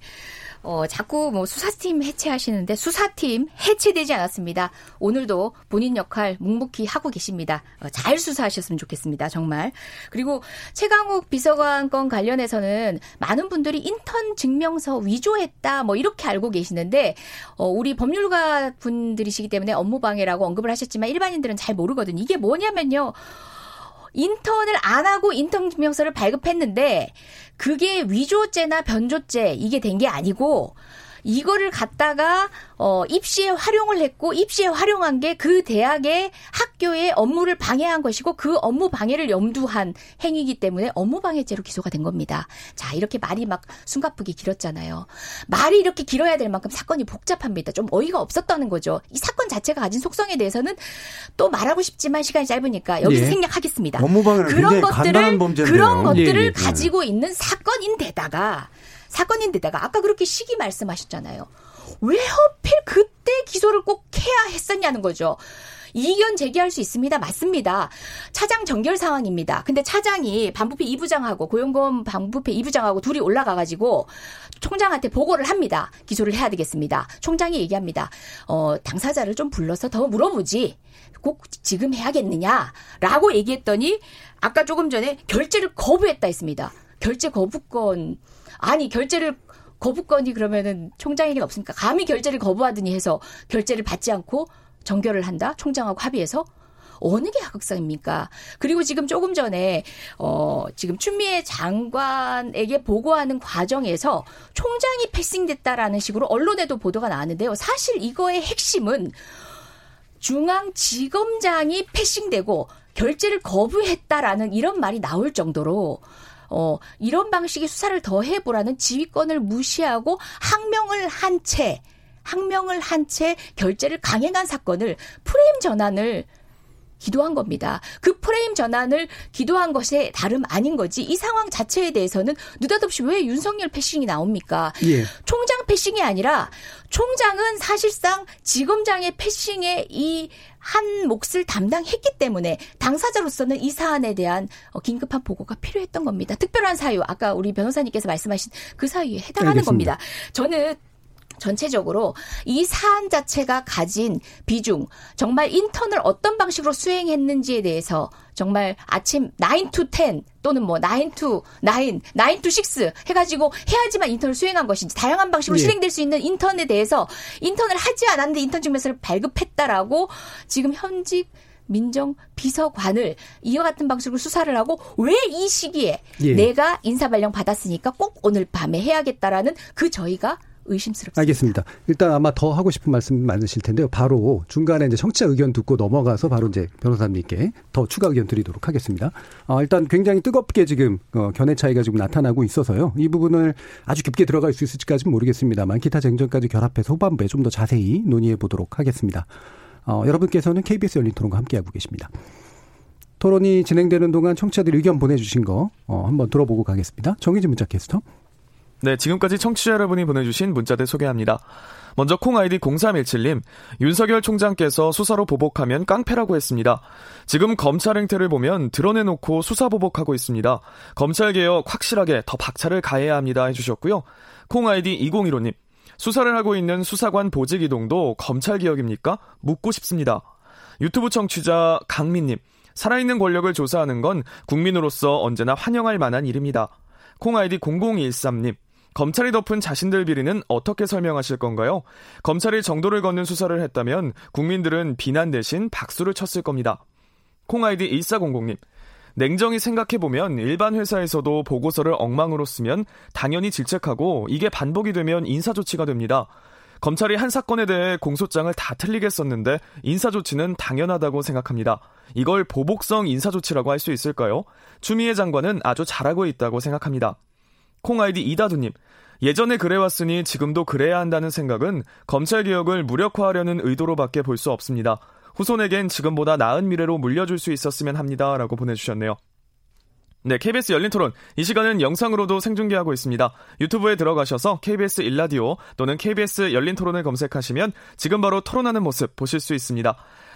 G: 어, 자꾸 뭐 수사팀 해체하시는데 수사팀 해체되지 않았습니다. 오늘도 본인 역할 묵묵히 하고 계십니다. 어, 잘 수사하셨으면 좋겠습니다. 정말. 그리고 최강욱 비서관 건 관련해서는 많은 분들이 인턴 증명서 위조했다 뭐 이렇게 알고 계시는데 어, 우리 법률가 분들이시기 때문에 업무 방해라고 언급을 하셨지만 일반인들은 잘 모르거든요. 이게 뭐냐면요. 인턴을 안 하고 인턴 증명서를 발급했는데 그게 위조죄나 변조죄 이게 된 게 아니고 이거를 갖다가 어 입시에 활용을 했고 입시에 활용한 게 그 대학의 학교의 업무를 방해한 것이고 그 업무 방해를 염두한 행위이기 때문에 업무 방해죄로 기소가 된 겁니다. 자, 이렇게 말이 막 숨가쁘게 길었잖아요. 말이 이렇게 길어야 될 만큼 사건이 복잡합니다. 좀 어이가 없었다는 거죠. 이 사건 자체가 가진 속성에 대해서는 또 말하고 싶지만 시간이 짧으니까 여기서 예. 생략하겠습니다.
J: 업무 방해는 그런 것들을
G: 그런 것들을 예, 예. 가지고 있는 사건인데다가 사건인데다가 아까 그렇게 시기 말씀하셨잖아요. 왜 하필 그때 기소를 꼭 해야 했었냐는 거죠. 이견 제기할 수 있습니다. 맞습니다. 차장 정결 상황입니다. 근데 차장이 반부패 2부장하고 고용검 반부패 2부장하고 둘이 올라가가지고 총장한테 보고를 합니다. 기소를 해야 되겠습니다. 총장이 얘기합니다. 어, 당사자를 좀 불러서 더 물어보지. 꼭 지금 해야겠느냐? 라고 얘기했더니 아까 조금 전에 결제를 거부했다 했습니다. 결제 거부권 아니 결제를 거부권이 그러면은 총장에게 없으니까 감히 결제를 거부하더니 해서 결제를 받지 않고 정결을 한다 총장하고 합의해서 어느 게 하극상입니까? 그리고 지금 조금 전에 어 지금 추미애 장관에게 보고하는 과정에서 총장이 패싱됐다라는 식으로 언론에도 보도가 나왔는데요. 사실 이거의 핵심은 중앙지검장이 패싱되고 결제를 거부했다라는 이런 말이 나올 정도로 어, 이런 방식의 수사를 더 해보라는 지휘권을 무시하고 항명을 한 채, 항명을 한 채 결재를 강행한 사건을 프레임 전환을 기도한 겁니다. 그 프레임 전환을 기도한 것에 다름 아닌 거지. 이 상황 자체에 대해서는 느닷없이 왜 윤석열 패싱이 나옵니까? 예. 총장 패싱이 아니라 총장은 사실상 지검장의 패싱에 이 한 몫을 담당했기 때문에 당사자로서는 이 사안에 대한 어, 긴급한 보고가 필요했던 겁니다. 특별한 사유, 아까 우리 변호사님께서 말씀하신 그 사유에 해당하는 알겠습니다. 겁니다. 저는 전체적으로 이 사안 자체가 가진 비중, 정말 인턴을 어떤 방식으로 수행했는지에 대해서 정말 아침 9 to 10 또는 뭐9 to 9, 9 to 6 해가지고 해야지만 인턴을 수행한 것인지 다양한 방식으로 예. 실행될 수 있는 인턴에 대해서 인턴을 하지 않았는데 인턴 증명서를 발급했다라고 지금 현직 민정 비서관을 이와 같은 방식으로 수사를 하고 왜 이 시기에 예. 내가 인사 발령 받았으니까 꼭 오늘 밤에 해야겠다라는 그 저희가 의심스럽습니다.
B: 알겠습니다. 일단 아마 더 하고 싶은 말씀 많으실 텐데요. 바로 중간에 이제 청취자 의견 듣고 넘어가서 바로 이제 변호사님께 더 추가 의견 드리도록 하겠습니다. 아, 일단 굉장히 뜨겁게 지금 어, 견해 차이가 지금 나타나고 있어서요. 이 부분을 아주 깊게 들어갈 수 있을지까지는 모르겠습니다만 기타 쟁점까지 결합해서 후반부에 좀 더 자세히 논의해 보도록 하겠습니다. 어, 여러분께서는 KBS 열린 토론과 함께하고 계십니다. 토론이 진행되는 동안 청취자들 의견 보내주신 거 어, 한번 들어보고 가겠습니다. 정희진 문자 캐스터.
K: 네, 지금까지 청취자 여러분이 보내주신 문자들 소개합니다. 먼저 콩 아이디 0317님, 윤석열 총장께서 수사로 보복하면 깡패라고 했습니다. 지금 검찰 행태를 보면 드러내놓고 수사 보복하고 있습니다. 검찰 개혁 확실하게 더 박차를 가해야 합니다 해주셨고요. 콩 아이디 2015님, 수사를 하고 있는 수사관 보직 이동도 검찰 개혁입니까? 묻고 싶습니다. 유튜브 청취자 강민님, 살아있는 권력을 조사하는 건 국민으로서 언제나 환영할 만한 일입니다. 콩 아이디 0013님, 검찰이 덮은 자신들 비리는 어떻게 설명하실 건가요? 검찰이 정도를 걷는 수사를 했다면 국민들은 비난 대신 박수를 쳤을 겁니다. 콩 아이디 1400님, 냉정히 생각해보면 일반 회사에서도 보고서를 엉망으로 쓰면 당연히 질책하고 이게 반복이 되면 인사조치가 됩니다. 검찰이 한 사건에 대해 공소장을 다 틀리게 썼는데 인사조치는 당연하다고 생각합니다. 이걸 보복성 인사조치라고 할 수 있을까요? 추미애 장관은 아주 잘하고 있다고 생각합니다. 콩아이디 이다두님, 예전에 그래왔으니 지금도 그래야 한다는 생각은 검찰개혁을 무력화하려는 의도로밖에 볼 수 없습니다. 후손에겐 지금보다 나은 미래로 물려줄 수 있었으면 합니다. 라고 보내주셨네요. 네, KBS 열린 토론. 이 시간은 영상으로도 생중계하고 있습니다. 유튜브에 들어가셔서 KBS 일라디오 또는 KBS 열린 토론을 검색하시면 지금 바로 토론하는 모습 보실 수 있습니다.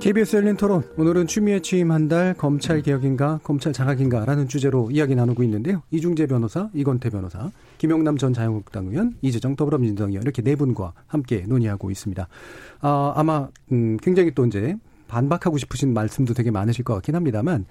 B: KBS 열린 토론 오늘은 추미애 취임 한 달 검찰 개혁인가 검찰 장악인가라는 주제로 이야기 나누고 있는데요. 이중재 변호사, 이건태 변호사, 김영남 전 자유한국당 의원, 이재정 더불어민주당 의원 이렇게 네 분과 함께 논의하고 있습니다. 아, 아마 음, 굉장히 또 이제 반박하고 싶으신 말씀도 되게 많으실 것 같긴 합니다만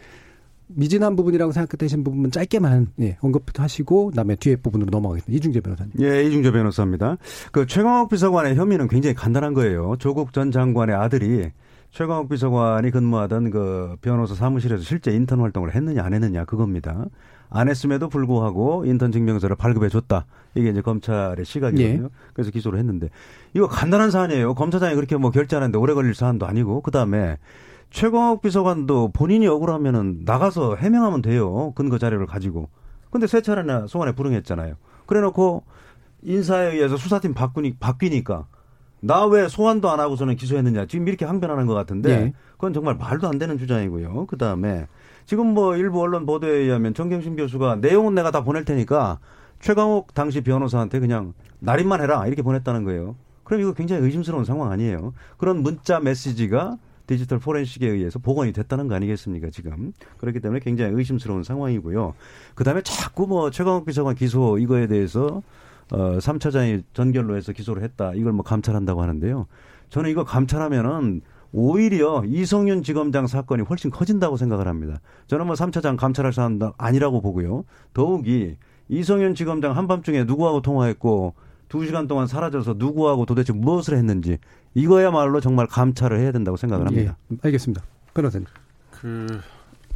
B: 미진한 부분이라고 생각되신 부분은 짧게만 예, 언급하시고 그다음에 뒤에 부분으로 넘어가겠습니다. 이중재 변호사님.
J: 예, 이중재 변호사입니다. 그 최강욱 비서관의 혐의는 굉장히 간단한 거예요. 조국 전 장관의 아들이 최강욱 비서관이 근무하던 그 변호사 사무실에서 실제 인턴 활동을 했느냐 안 했느냐 그겁니다. 안 했음에도 불구하고 인턴 증명서를 발급해 줬다. 이게 이제 검찰의 시각이거든요. 예. 그래서 기소를 했는데 이거 간단한 사안이에요. 검사장이 그렇게 뭐 결재하는데 오래 걸릴 사안도 아니고 그다음에 최광욱 비서관도 본인이 억울하면은 나가서 해명하면 돼요. 근거 자료를 가지고. 근데 세 차례나 소환에 불응했잖아요. 그래 놓고 인사에 의해서 수사팀 바꾸니, 바뀌니까 나 왜 소환도 안 하고서는 기소했느냐. 지금 이렇게 항변하는 것 같은데 네. 그건 정말 말도 안 되는 주장이고요. 그 다음에 지금 뭐 일부 언론 보도에 의하면 정경심 교수가 내용은 내가 다 보낼 테니까 최강욱 당시 변호사한테 그냥 날인만 해라 이렇게 보냈다는 거예요. 그럼 이거 굉장히 의심스러운 상황 아니에요. 그런 문자 메시지가 디지털 포렌식에 의해서 복원이 됐다는 거 아니겠습니까, 지금. 그렇기 때문에 굉장히 의심스러운 상황이고요. 그 다음에 자꾸 뭐 최강욱 비서관 기소 이거에 대해서 어, 3차장이 전결로 해서 기소를 했다. 이걸 뭐 감찰한다고 하는데요. 저는 이거 감찰하면은 오히려 이성윤 지검장 사건이 훨씬 커진다고 생각을 합니다. 저는 뭐 3차장 감찰할 사람 아니라고 보고요. 더욱이 이성윤 지검장 한밤중에 누구하고 통화했고 두 시간 동안 사라져서 누구하고 도대체 무엇을 했는지 이거야말로 정말 감찰을 해야 된다고 생각을 합니다.
B: 예, 알겠습니다. 변호사님.
I: 그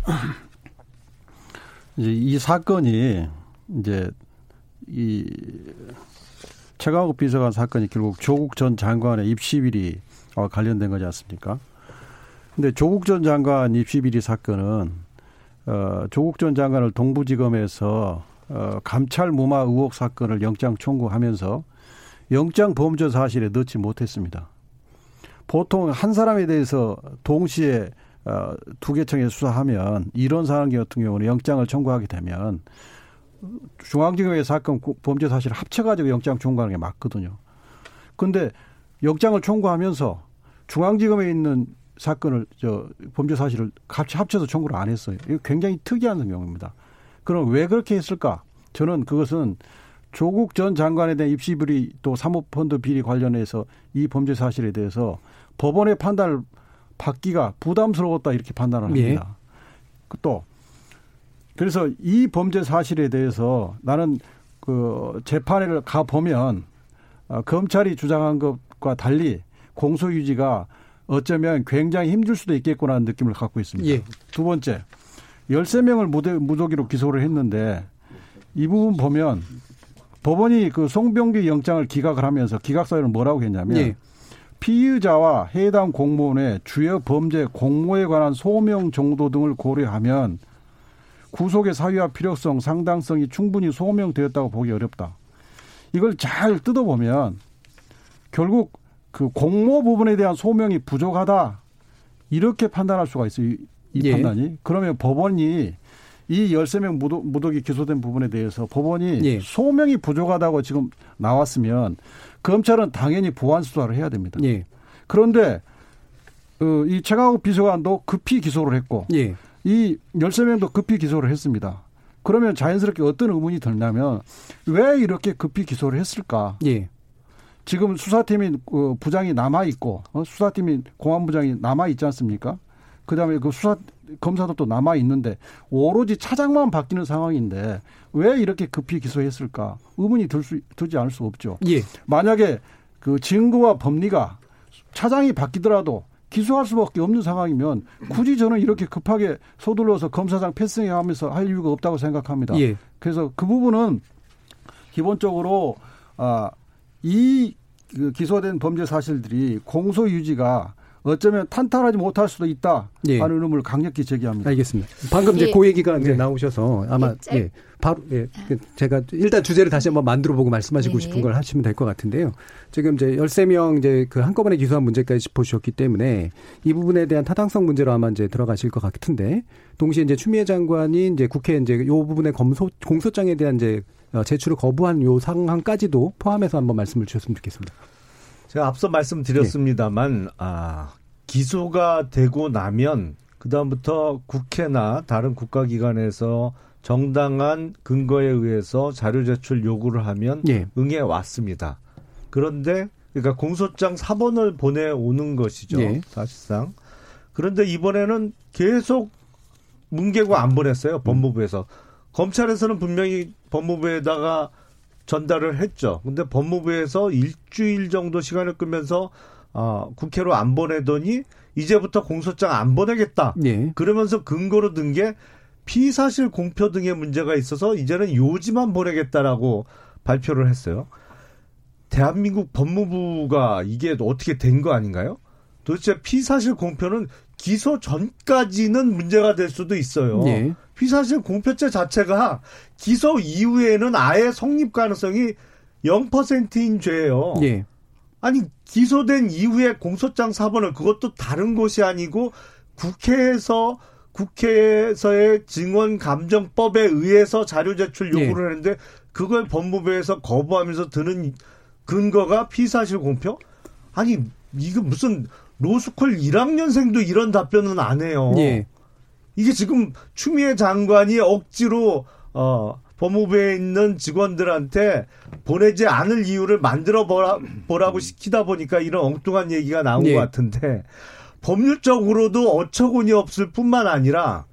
I: 이제 이 사건이 이제 이 최강욱 비서관 사건이 결국 조국 전 장관의 입시 비리 와 관련된 거지 않습니까? 근데 조국 전 장관 입시 비리 사건은 어 조국 전 장관을 동부지검에서 어 감찰 무마 의혹 사건을 영장 청구하면서 영장 범죄 사실에 넣지 못했습니다. 보통 한 사람에 대해서 동시에 어, 두 개청에 수사하면 이런 상황 같은 경우는 영장을 청구하게 되면 중앙지검의 사건 범죄 사실을 합쳐가지고 영장 청구하는 게 맞거든요. 근데 영장을 청구하면서 중앙지검에 있는 사건을 저 범죄 사실을 같이 합쳐서 청구를 안 했어요. 이거 굉장히 특이한 경우입니다. 그럼 왜 그렇게 했을까? 저는 그것은 조국 전 장관에 대한 입시 비리 또 사모펀드 비리 관련해서 이 범죄 사실에 대해서 법원의 판단을 받기가 부담스러웠다 이렇게 판단을 예. 합니다. 예. 또 그래서 이 범죄 사실에 대해서 나는 그 재판을 가 보면 어, 검찰이 주장한 것과 달리 공소 유지가 어쩌면 굉장히 힘들 수도 있겠구나는 느낌을 갖고 있습니다. 예. 두 번째, 13명을 무더기로 기소를 했는데 이 부분 보면 법원이 그 송병기 영장을 기각을 하면서 기각 사유를 뭐라고 했냐면 예. 피의자와 해당 공무원의 주요 범죄 공모에 관한 소명 정도 등을 고려하면 구속의 사유와 필요성, 상당성이 충분히 소명되었다고 보기 어렵다. 이걸 잘 뜯어보면 결국 그 공모 부분에 대한 소명이 부족하다. 이렇게 판단할 수가 있어요. 이, 이 예. 판단이. 그러면 법원이 이 열세 명 무독이 기소된 부분에 대해서 법원이 예. 소명이 부족하다고 지금 나왔으면 검찰은 당연히 보완 수사를 해야 됩니다. 예. 그런데 어, 이 최강욱 비서관도 급히 기소를 했고 예. 이 열세 명도 급히 기소를 했습니다. 그러면 자연스럽게 어떤 의문이 들냐면 왜 이렇게 급히 기소를 했을까? 예. 지금 수사팀이 어, 부장이 남아 있고 어, 수사팀이 공안부장이 남아 있지 않습니까? 그다음에 그 수사 검사도 또 남아 있는데 오로지 차장만 바뀌는 상황인데 왜 이렇게 급히 기소했을까 의문이 들 수 들지 않을 수 없죠. 예. 만약에 그 증거와 법리가 차장이 바뀌더라도 기소할 수밖에 없는 상황이면 굳이 저는 이렇게 급하게 서둘러서 검사장 패싱해 하면서 할 이유가 없다고 생각합니다. 예. 그래서 그 부분은 기본적으로 아이 그 기소된 범죄 사실들이 공소 유지가 어쩌면 탄탄하지 못할 수도 있다 예. 하는 의문을 강력히 제기합니다.
B: 알겠습니다. 방금 이제 예. 그 얘기가 이제 네. 나오셔서 아마 예, 예 바로 예그 제가 일단 주제를 다시 한번 만들어 보고 말씀하시고 네. 싶은 걸 하시면 될 것 같은데요. 지금 이제 13명 이제 그 한꺼번에 기소한 문제까지 짚어주셨기 때문에 이 부분에 대한 타당성 문제로 아마 이제 들어가실 것 같은데 동시에 이제 추미애 장관이 이제 국회 이제 요 부분의 검소 공소장에 대한 이제 어, 제출을 거부한 요 상황까지도 포함해서 한번 말씀을 주셨으면 좋겠습니다.
H: 제가 앞서 말씀드렸습니다만 아, 기소가 되고 나면 그다음부터 국회나 다른 국가기관에서 정당한 근거에 의해서 자료 제출 요구를 하면 예. 응해 왔습니다. 그런데 그러니까 공소장 4번을 보내 오는 것이죠. 예. 사실상. 그런데 이번에는 계속 문개고 안 보냈어요. 법무부에서. 검찰에서는 분명히 법무부에다가 전달을 했죠. 근데 법무부에서 일주일 정도 시간을 끄면서 어, 국회로 안 보내더니 이제부터 공소장 안 보내겠다. 예. 그러면서 근거로 든 게 피사실 공표 등의 문제가 있어서 이제는 요지만 보내겠다라고 발표를 했어요. 대한민국 법무부가 이게 어떻게 된 거 아닌가요? 도대체 피사실 공표는 기소 전까지는 문제가 될 수도 있어요. 예. 피사실 공표죄 자체가 기소 이후에는 아예 성립 가능성이 0%인 죄예요. 예. 아니 기소된 이후에 공소장 사본을 그것도 다른 곳이 아니고 국회에서 국회에서의 증언 감정법에 의해서 자료 제출 요구를 예. 했는데 그걸 법무부에서 거부하면서 드는 근거가 피사실 공표? 아니 이거 무슨 로스쿨 1학년생도 이런 답변은 안 해요. 예. 이게 지금 추미애 장관이 억지로 어 법무부에 있는 직원들한테 보내지 않을 이유를 만들어 보라, 보라고 시키다 보니까 이런 엉뚱한 얘기가 나온 예. 것 같은데 법률적으로도 어처구니 없을 뿐만 아니라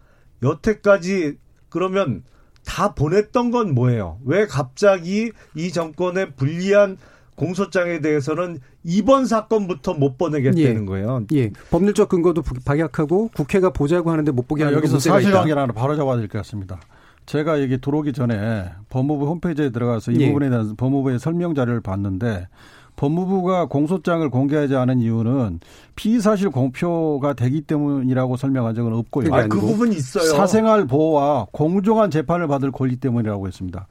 H: 여태까지 그러면 다 보냈던 건 뭐예요? 왜 갑자기 이 정권의 불리한 공소장에 대해서는 이번 사건부터 못 보내겠다는 예. 거예요.
B: 예. 법률적 근거도 박약하고 국회가 보자고 하는데 못 보게 하는
I: 여기서 사실관계를 하나 바로 잡아야 될 것 같습니다. 제가 여기 들어오기 전에 법무부 홈페이지에 들어가서 이 예. 부분에 대한 법무부의 설명 자료를 봤는데 법무부가 공소장을 공개하지 않은 이유는 피의사실 공표가 되기 때문이라고 설명한 적은 없고요.
H: 아, 그 부분이 있어요.
I: 사생활 보호와 공정한 재판을 받을 권리 때문이라고 했습니다.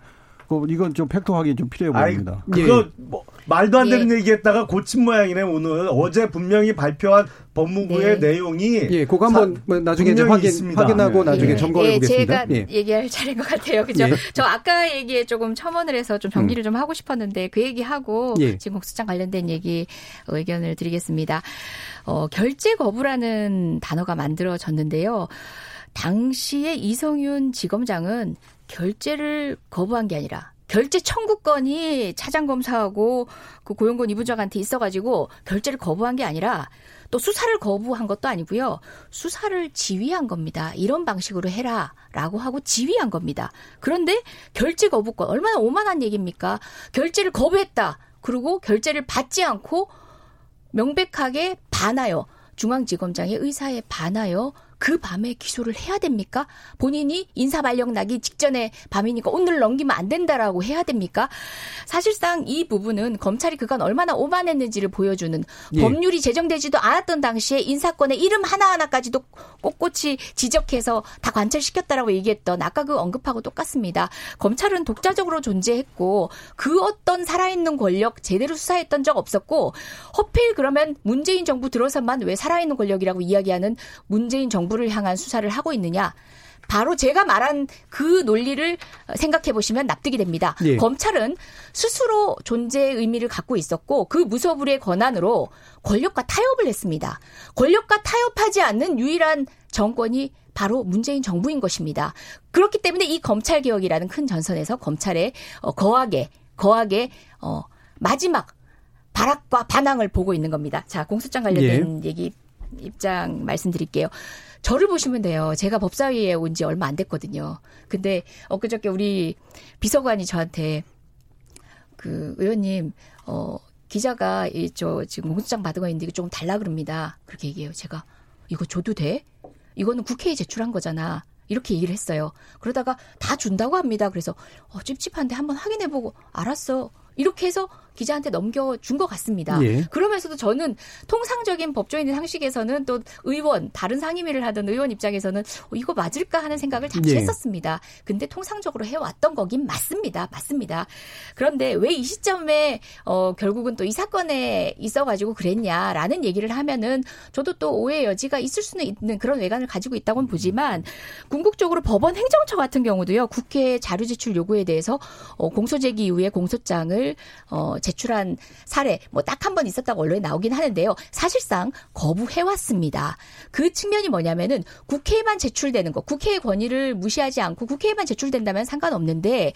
I: 그 이건 좀 팩트 확인 좀 필요해 보입니다.
H: 아이, 그거 예. 뭐 말도 안 되는 예. 얘기했다가 고친 모양이네 오늘 어제 분명히 발표한 법무부의 네. 내용이
B: 예, 그거 한번 뭐 나중에 이제 확인 있습니다. 확인하고 네. 나중에 예. 점검해 보겠습니다.
G: 제가 예. 얘기할 차례인 것 같아요. 그죠? 예. 저 아까 얘기에 조금 첨언을 해서 좀 정리를 음. 좀 하고 싶었는데 그 얘기하고 예. 지금 국수장 관련된 얘기 의견을 드리겠습니다. 어, 결제 거부라는 단어가 만들어졌는데요. 당시에 이성윤 지검장은 결제를 거부한 게 아니라 결제 청구권이 차장 검사하고 그 고용권 이부장한테 있어가지고 결제를 거부한 게 아니라 또 수사를 거부한 것도 아니고요. 수사를 지휘한 겁니다. 이런 방식으로 해라 라고 하고 지휘한 겁니다. 그런데 결제 거부권 얼마나 오만한 얘기입니까? 결제를 거부했다. 그리고 결제를 받지 않고 명백하게 반하여 중앙지검장의 의사에 반하여 그 밤에 기소를 해야 됩니까? 본인이 인사 발령 나기 직전에 밤이니까 오늘 넘기면 안 된다라고 해야 됩니까? 사실상 이 부분은 검찰이 그간 얼마나 오만했는지를 보여주는 예. 법률이 제정되지도 않았던 당시에 인사권의 이름 하나하나까지도 꼿꼿이 지적해서 다 관철시켰다라고 얘기했던 아까 그 언급하고 똑같습니다. 검찰은 독자적으로 존재했고 그 어떤 살아있는 권력 제대로 수사했던 적 없었고 허필 그러면 문재인 정부 들어서만 왜 살아있는 권력이라고 이야기하는 문재인 정부 정부를 향한 수사를 하고 있느냐. 바로 제가 말한 그 논리를 생각해 보시면 납득이 됩니다. 예. 검찰은 스스로 존재의 의미를 갖고 있었고 그 무소불위의 권한으로 권력과 타협을 했습니다. 권력과 타협하지 않는 유일한 정권이 바로 문재인 정부인 것입니다. 그렇기 때문에 이 검찰 개혁이라는 큰 전선에서 검찰의 어, 거하게 거하게 어 마지막 발악과 반항을 보고 있는 겁니다. 자, 공소장 관련된 예. 얘기 입장 말씀드릴게요. 저를 보시면 돼요. 제가 법사위에 온 지 얼마 안 됐거든요. 근데 엊그저께 우리 비서관이 저한테 그 의원님 어 기자가 이 저 지금 공소장 받은 거 있는데 이거 조금 달라 그럽니다. 그렇게 얘기해요. 제가 이거 줘도 돼? 이거는 국회에 제출한 거잖아. 이렇게 얘기를 했어요. 그러다가 다 준다고 합니다. 그래서 어, 찝찝한데 한번 확인해보고 알았어. 이렇게 해서 기자한테 넘겨준 것 같습니다. 예. 그러면서도 저는 통상적인 법조인의 상식에서는 또 의원, 다른 상임위를 하던 의원 입장에서는 어, 이거 맞을까 하는 생각을 잠시 예. 했었습니다. 근데 통상적으로 해왔던 거긴 맞습니다. 맞습니다. 그런데 왜 이 시점에 어, 결국은 또 이 사건에 있어가지고 그랬냐라는 얘기를 하면은 저도 또 오해 여지가 있을 수는 있는 그런 외관을 가지고 있다고는 보지만 궁극적으로 법원 행정처 같은 경우도요 국회 자료 제출 요구에 대해서 어, 공소제기 이후에 공소장을 어, 제출한 사례 뭐 딱 한 번 있었다고 언론에 나오긴 하는데요. 사실상 거부해 왔습니다. 그 측면이 뭐냐면은 국회에만 제출되는 거, 국회의 권위를 무시하지 않고 국회에만 제출된다면 상관없는데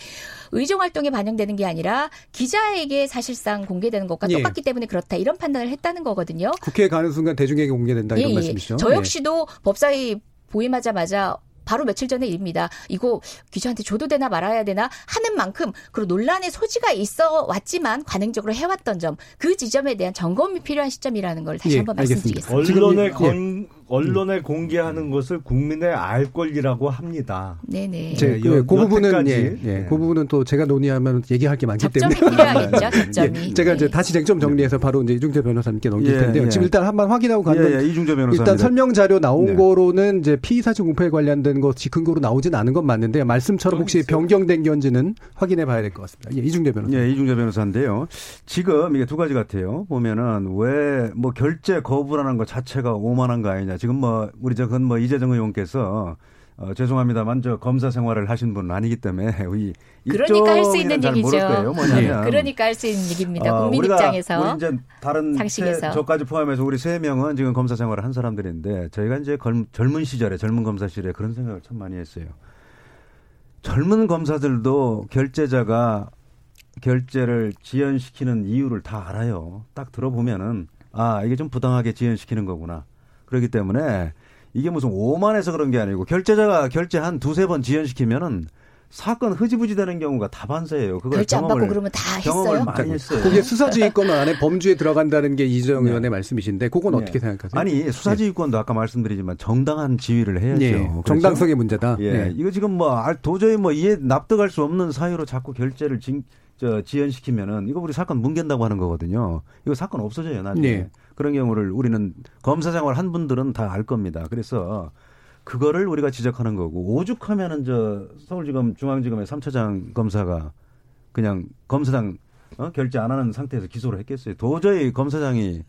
G: 의정 활동에 반영되는 게 아니라 기자에게 사실상 공개되는 것과 예. 똑같기 때문에 그렇다 이런 판단을 했다는 거거든요.
B: 국회에 가는 순간 대중에게 공개된다 이런 예, 예. 말씀이시죠?
G: 저 예. 역시도 법사위 보임하자마자 바로 며칠 전의 일입니다. 이거 기자한테 줘도 되나 말아야 되나 하는 만큼 그리고 논란의 소지가 있어 왔지만 관행적으로 해왔던 점 그 지점에 대한 점검이 필요한 시점이라는 걸 다시 예, 한번 말씀드리겠습니다.
H: 언론에 건, 언론에 음. 공개하는 것을 국민의 알 권리라고 합니다.
G: 네네.
B: 제, 네, 그, 그 부분은 예, 예, 네. 그 부분은 또 제가 논의하면 얘기할 게 많기 때문에
G: 필요하겠죠. 접점이.
B: 예, 제가 이제 네. 다시 쟁점 정리해서 바로 이제 이중재 변호사님께 넘길 예, 텐데요. 예. 지금 일단 한번 확인하고 가면
J: 예, 이중재 변호사
B: 일단 설명 자료 나온 네. 거로는 이제 피의 사실 공표에 관련된 것이 근거로 나오진 않은 건 맞는데 말씀처럼 혹시 있어요. 변경된 건지는 확인해 봐야 될 것 같습니다. 예, 이중재 변호사.
J: 예, 이중재 변호사인데요. 지금 이게 두 가지 같아요. 보면은 왜 뭐 결제 거부라는 것 자체가 오만한 거 아니냐. 지금 뭐 우리 저 건 뭐 이재정 의원께서 어, 죄송합니다만 저 검사 생활을 하신 분은 아니기 때문에 이
G: 그러니까 할 수 있는 얘기죠. 뭐냐면 그러니까 할 수 있는 얘기입니다. 어, 국민 우리가, 입장에서
J: 우리 이제 다른 상식에서 세, 저까지 포함해서 우리 세 명은 지금 검사 생활을 한 사람들인데 저희가 이제 걸, 젊은 시절에 젊은 검사실에 그런 생각을 참 많이 했어요. 젊은 검사들도 결제자가 결제를 지연시키는 이유를 다 알아요. 딱 들어보면은 아 이게 좀 부당하게 지연시키는 거구나. 그렇기 때문에 이게 무슨 오만해서 그런 게 아니고 결제자가 결제 한 두세 번 지연시키면은 사건 흐지부지 되는 경우가 다반사예요.
G: 그걸 결제 안 받고 그러면 다
J: 경험을
G: 했어요?
J: 많이 했어요.
B: 그게 수사지휘권 안에 범주에 들어간다는 게 이재정 네. 의원의 말씀이신데 그건 네. 어떻게 생각하세요?
J: 아니 수사지휘권도 네. 아까 말씀드리지만 정당한 지휘를 해야죠. 네.
B: 정당성의 문제다.
J: 예. 네. 이거 지금 뭐 도저히 뭐 이해 납득할 수 없는 사유로 자꾸 결제를 진, 저 지연시키면은 이거 우리 사건 뭉갠다고 하는 거거든요. 이거 사건 없어져요 나중에. 네. 그런 경우를 우리는 검사 생활 한 분들은 다 알 겁니다. 그래서 그거를 우리가 지적하는 거고 오죽하면은 저 서울지검 중앙지검의 3차장 검사가 그냥 검사장 어? 결제 안 하는 상태에서 기소를 했겠어요. 도저히 검사장이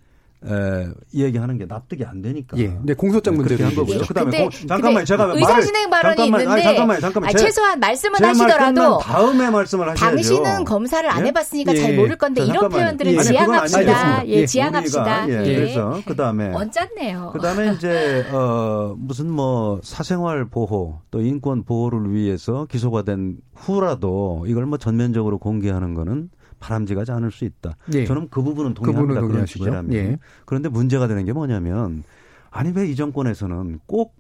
J: 에, 이야기하는 게 납득이 안 되니까.
B: 예. 네, 공소장 문제를
J: 한 거고요.
G: 예.
J: 그다음에
G: 근데,
J: 공, 잠깐만요. 제가
G: 의사 진행 발언이
J: 잠깐만,
G: 있는데
J: 아니, 잠깐만요. 잠깐만.
G: 아니,
J: 제,
G: 최소한 말씀은
J: 제
G: 하시더라도
J: 다음에 말씀을 하셔야죠.
G: 당신은 검사를 안
J: 예?
G: 해봤으니까
B: 예.
G: 잘 모를 건데
J: 자,
G: 이런. 표현들은
J: 예.
G: 지양합시다. 예,
B: 예.
G: 지양합시다.
J: 예.
G: 예.
J: 그래서 그다음에
G: 언짢네요.
J: 그다음에 이제 어 무슨 뭐 사생활 보호 또 인권 보호를 위해서 기소가 된 후라도 이걸 뭐 전면적으로 공개하는 거는 바람직하지 않을 수 있다.
B: 예.
J: 저는 그 부분은
B: 그
J: 동의합니다. 그런
B: 동의하시고요.
J: 식이라면.
B: 예.
J: 그런데 문제가 되는 게 뭐냐면 아니 왜 이 정권에서는 꼭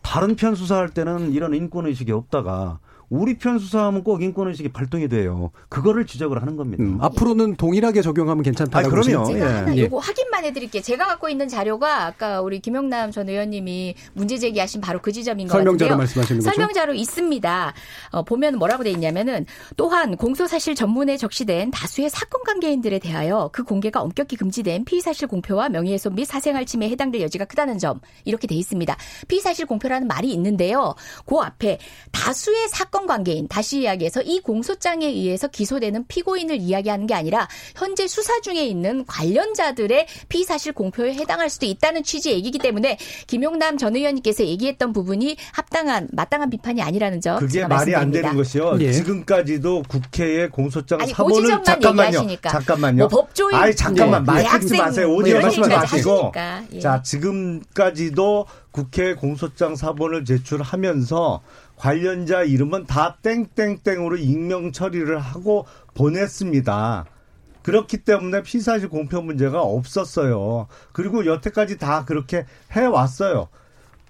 J: 다른 편 수사할 때는 이런 인권 의식이 없다가 우리 편 수사하면 꼭 인권 의식이 발동이 돼요. 그거를 지적을 하는 겁니다.
B: 음, 앞으로는 동일하게 적용하면 괜찮다고
J: 아니, 그럼요.
B: 보시는
G: 제가
J: 예.
G: 하나
B: 예.
G: 요거 확인만 해드릴게요. 제가 갖고 있는 자료가 아까 우리 김영남 전 의원님이 문제 제기하신 바로 그 지점인 것
B: 설명자로. 말씀하시는 거죠?
G: 설명자로 있습니다. 어, 보면 뭐라고 돼 있냐면은 또한 공소사실 전문에 적시된 다수의 사건 관계인들에 대하여 그 공개가 엄격히 금지된 피의사실 공표와 명예훼손 및 사생활 침해에 해당될 여지가 크다는 점 이렇게 돼 있습니다. 피의사실 공표라는 말이 있는데요. 그 앞에 다수의 사건 관계인 다시 이야기해서 이 공소장에 의해서 기소되는 피고인을 이야기하는 게 아니라 현재 수사 중에 있는 관련자들의 피의 사실 공표에 해당할 수도 있다는 취지의 얘기이기 때문에 김용남 전 의원님께서 얘기했던 부분이 합당한 마땅한 비판이 아니라는 점
H: 그게
G: 제가
H: 말이 안
G: 말씀드립니다.
H: 되는 것이요.
B: 예.
H: 지금까지도 국회에 공소장
G: 아니, 그
H: 사본을
G: 지점만
H: 잠깐만요.
G: 얘기하시니까.
H: 잠깐만요.
G: 뭐 법조인,
H: 아니 잠깐만
G: 예.
H: 말씀하지
G: 대학생
H: 마세요.
G: 뭐
H: 마시고.
G: 하시니까. 예.
H: 자 지금까지도 국회 공소장 사본을 제출하면서 관련자 이름은 다 땡땡땡으로 익명 처리를 하고 보냈습니다. 그렇기 때문에 피사실 공표 문제가 없었어요. 그리고 여태까지 다 그렇게 해왔어요.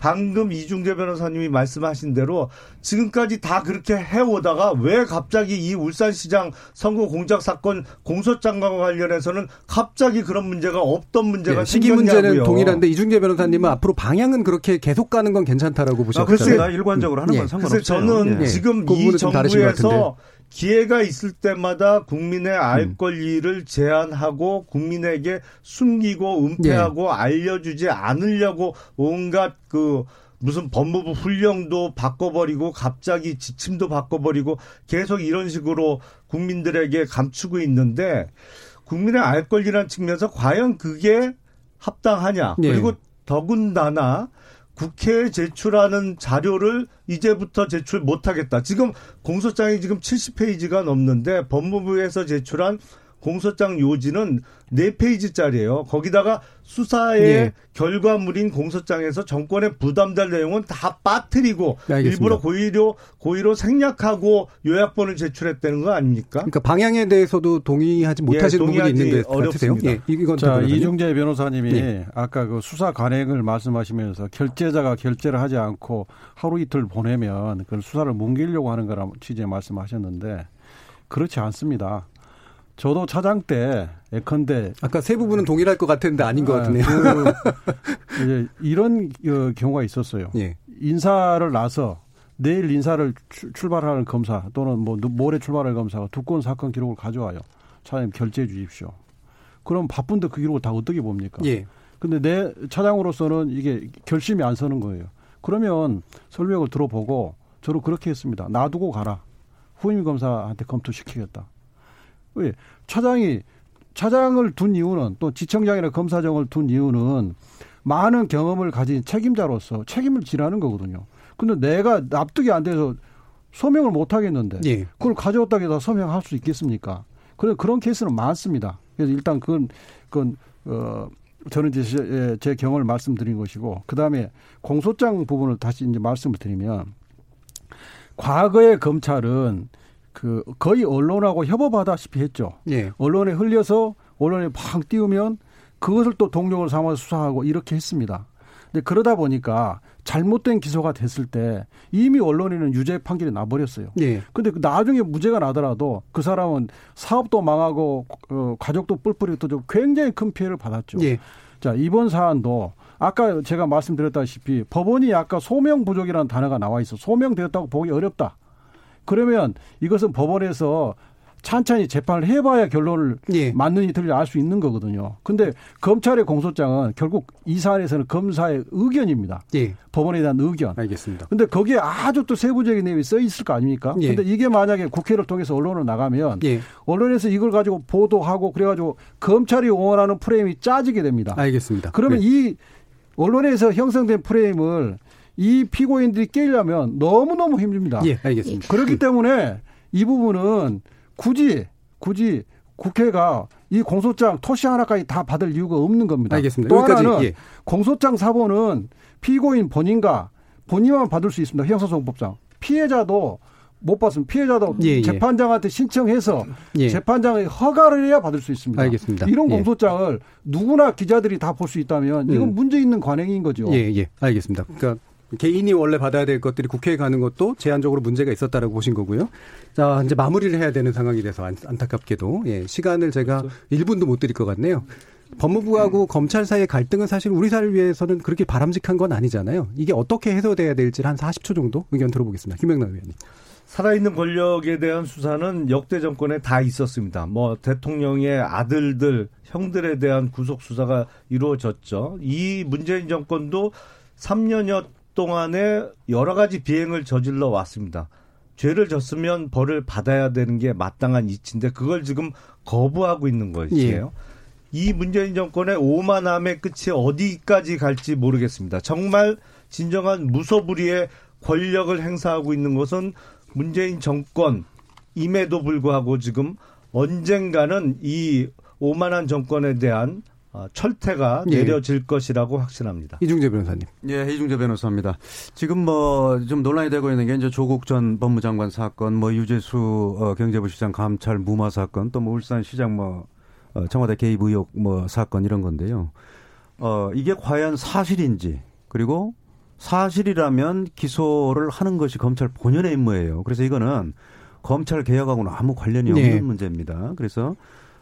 H: 방금 이중재 변호사님이 말씀하신 대로 지금까지 다 그렇게 해오다가 왜 갑자기 이 울산시장 선거 공작 사건 공소장과 관련해서는 갑자기 그런 문제가 없던 문제가
B: 예, 시기. 문제는 동일한데 이중재 변호사님은 앞으로 방향은 그렇게 계속 가는 건 괜찮다라고
J: 아,
B: 보셨잖아요.
J: 그렇습니다. 일관적으로 하는
B: 예.
J: 건 상관없어요.
H: 그래서 저는
J: 예.
H: 지금
B: 그
H: 이. 정부에서 기회가 있을 때마다 국민의 알
B: 음.
H: 권리를 제한하고 국민에게 숨기고 은폐하고
B: 예.
H: 알려주지 않으려고 온갖 그 무슨 법무부 훈령도 바꿔버리고 갑자기 지침도 바꿔버리고 계속 이런 식으로 국민들에게 감추고 있는데 국민의 알 권리라는 측면에서 과연 그게 합당하냐
B: 예.
H: 그리고 더군다나 국회에 제출하는 자료를 이제부터 제출 못하겠다. 지금 공소장이 지금 70페이지가 넘는데 법무부에서 제출한 공소장 요지는 4페이지짜리예요. 거기다가 수사의
B: 예.
H: 결과물인 공소장에서 정권에 부담될 내용은 다 빠뜨리고
B: 네, 알겠습니다.
H: 일부러 고의로 고의로 생략하고 요약본을 제출했다는 거 아닙니까?
B: 그러니까 방향에 대해서도 동의하지 못하시는 부분이
H: 동의하지
B: 있는 것 같으세요?
H: 어렵습니다.
B: 예, 이건
I: 자. 이중재 변호사님이
B: 네.
I: 아까 그 수사 관행을 말씀하시면서 결재자가 결재를 하지 않고 하루 이틀 보내면 그걸 수사를 뭉개려고 하는 거라 취지의 말씀하셨는데 그렇지 않습니다. 저도 차장 때 예컨대
B: 아까 세 부분은 동일할 것 같은데 아닌 것
I: 아,
B: 같으네요.
I: 그 이제 이런 어, 경우가 있었어요.
B: 예.
I: 인사를 나서 내일 인사를 출- 출발하는 검사 또는 뭐 모레 출발할 검사가 두꺼운 사건 기록을 가져와요. 차장님 결제해 주십시오. 그럼 바쁜데 그 기록을 다 어떻게 봅니까?
B: 예.
I: 근데 내 차장으로서는 이게 결심이 안 서는 거예요. 그러면 설명을 들어보고 저로 그렇게 했습니다. 놔두고 가라. 후임 검사한테 검토시키겠다. 왜? 차장이 차장을 둔 이유는 또 지청장이나 검사장을 둔 이유는 많은 경험을 가진 책임자로서 책임을 지라는 거거든요. 근데 내가 납득이 안 돼서 소명을 못 하겠는데
B: 예.
I: 그걸 가져왔다고 해서 서명할 수 있겠습니까? 그런 그런 케이스는 많습니다. 그래서 일단 그건 그건 어 저는 이제 제, 제 경험을 말씀드린 것이고 그 다음에 공소장 부분을 다시 이제 말씀을 드리면 과거의 검찰은 그 거의 언론하고 협업하다시피 했죠.
B: 예.
I: 언론에 흘려서 언론에 팍 띄우면 그것을 또 동력을 삼아서 수사하고 이렇게 했습니다. 근데 그러다 보니까 잘못된 기소가 됐을 때 이미 언론에는 유죄 판결이 나버렸어요.
B: 예.
I: 근데 그 나중에 무죄가 나더라도 그 사람은 사업도 망하고 어, 가족도 뿔뿔이 터지고 굉장히 큰 피해를 받았죠.
B: 예.
I: 자 이번 사안도 아까 제가 말씀드렸다시피 법원이 아까 소명 부족이라는 단어가 나와 있어 소명되었다고 보기 어렵다. 그러면 이것은 법원에서 찬찬히 재판을 해봐야 결론을 예. 맞는지 틀린지 알 수 있는 거거든요. 근데 검찰의 공소장은 결국 이 사안에서는 검사의 의견입니다. 예. 법원에 대한 의견.
B: 알겠습니다.
I: 근데 거기에 아주 또 세부적인 내용이 써 있을 거 아닙니까? 예. 근데 이게 만약에 국회를 통해서 언론으로 나가면 예. 언론에서 이걸 가지고 보도하고 그래가지고 검찰이 원하는 프레임이 짜지게 됩니다.
B: 알겠습니다.
I: 그러면 네. 이 언론에서 형성된 프레임을 이 피고인들이 깨려면 너무너무 힘듭니다.
B: 예, 알겠습니다.
I: 그렇기 때문에 이 부분은 굳이 굳이 국회가 이 공소장 토시 하나까지 다 받을 이유가 없는 겁니다.
B: 알겠습니다.
I: 또 하나는 예. 공소장 사본은 피고인 본인과 본인만 받을 수 있습니다. 형사소송법상 피해자도 못 받으면 피해자도 예, 예. 재판장한테 신청해서 예. 재판장의 허가를 해야 받을 수 있습니다.
B: 알겠습니다.
I: 이런 예. 공소장을 누구나 기자들이 다 볼 수 있다면 이건 음. 문제 있는 관행인 거죠.
B: 예, 예. 알겠습니다. 그러니까 개인이 원래 받아야 될 것들이 국회에 가는 것도 제한적으로 문제가 있었다라고 보신 거고요. 자, 이제 마무리를 해야 되는 상황이 돼서 안, 타깝게도 예, 시간을 제가 그렇죠. 1분도 못 드릴 것 같네요. 법무부하고 음. 검찰 사이의 갈등은 사실 우리 사회를 위해서는 그렇게 바람직한 건 아니잖아요. 이게 어떻게 해소돼야 될지 한 40초 정도 의견 들어보겠습니다. 김명남 의원님.
H: 살아있는 권력에 대한 수사는 역대 정권에 다 있었습니다. 뭐 대통령의 아들들, 형들에 대한 구속 수사가 이루어졌죠. 이 문재인 정권도 3년여 동안에 여러 가지 비행을 저질러 왔습니다. 죄를 졌으면 벌을 받아야 되는 게 마땅한 이치인데 그걸 지금 거부하고 있는 것이에요. 예. 이 문재인 정권의 오만함의 끝이 어디까지 갈지 모르겠습니다. 정말 진정한 무소불위의 권력을 행사하고 있는 것은 문재인 정권임에도 불구하고 지금 언젠가는 이 오만한 정권에 대한 어, 철퇴가 예. 내려질 것이라고 확신합니다.
B: 이중재 변호사님.
J: 예, 이중재 변호사입니다. 지금 뭐 좀 논란이 되고 있는 게 이제 조국 전 법무장관 사건, 뭐 유재수 어, 경제부 시장 감찰 무마 사건, 또 뭐 울산 시장 뭐 어, 청와대 개입 의혹 뭐 사건 이런 건데요. 어, 이게 과연 사실인지 그리고 사실이라면 기소를 하는 것이 검찰 본연의 임무예요. 그래서 이거는 검찰 개혁하고는 아무 관련이 없는 네. 문제입니다. 그래서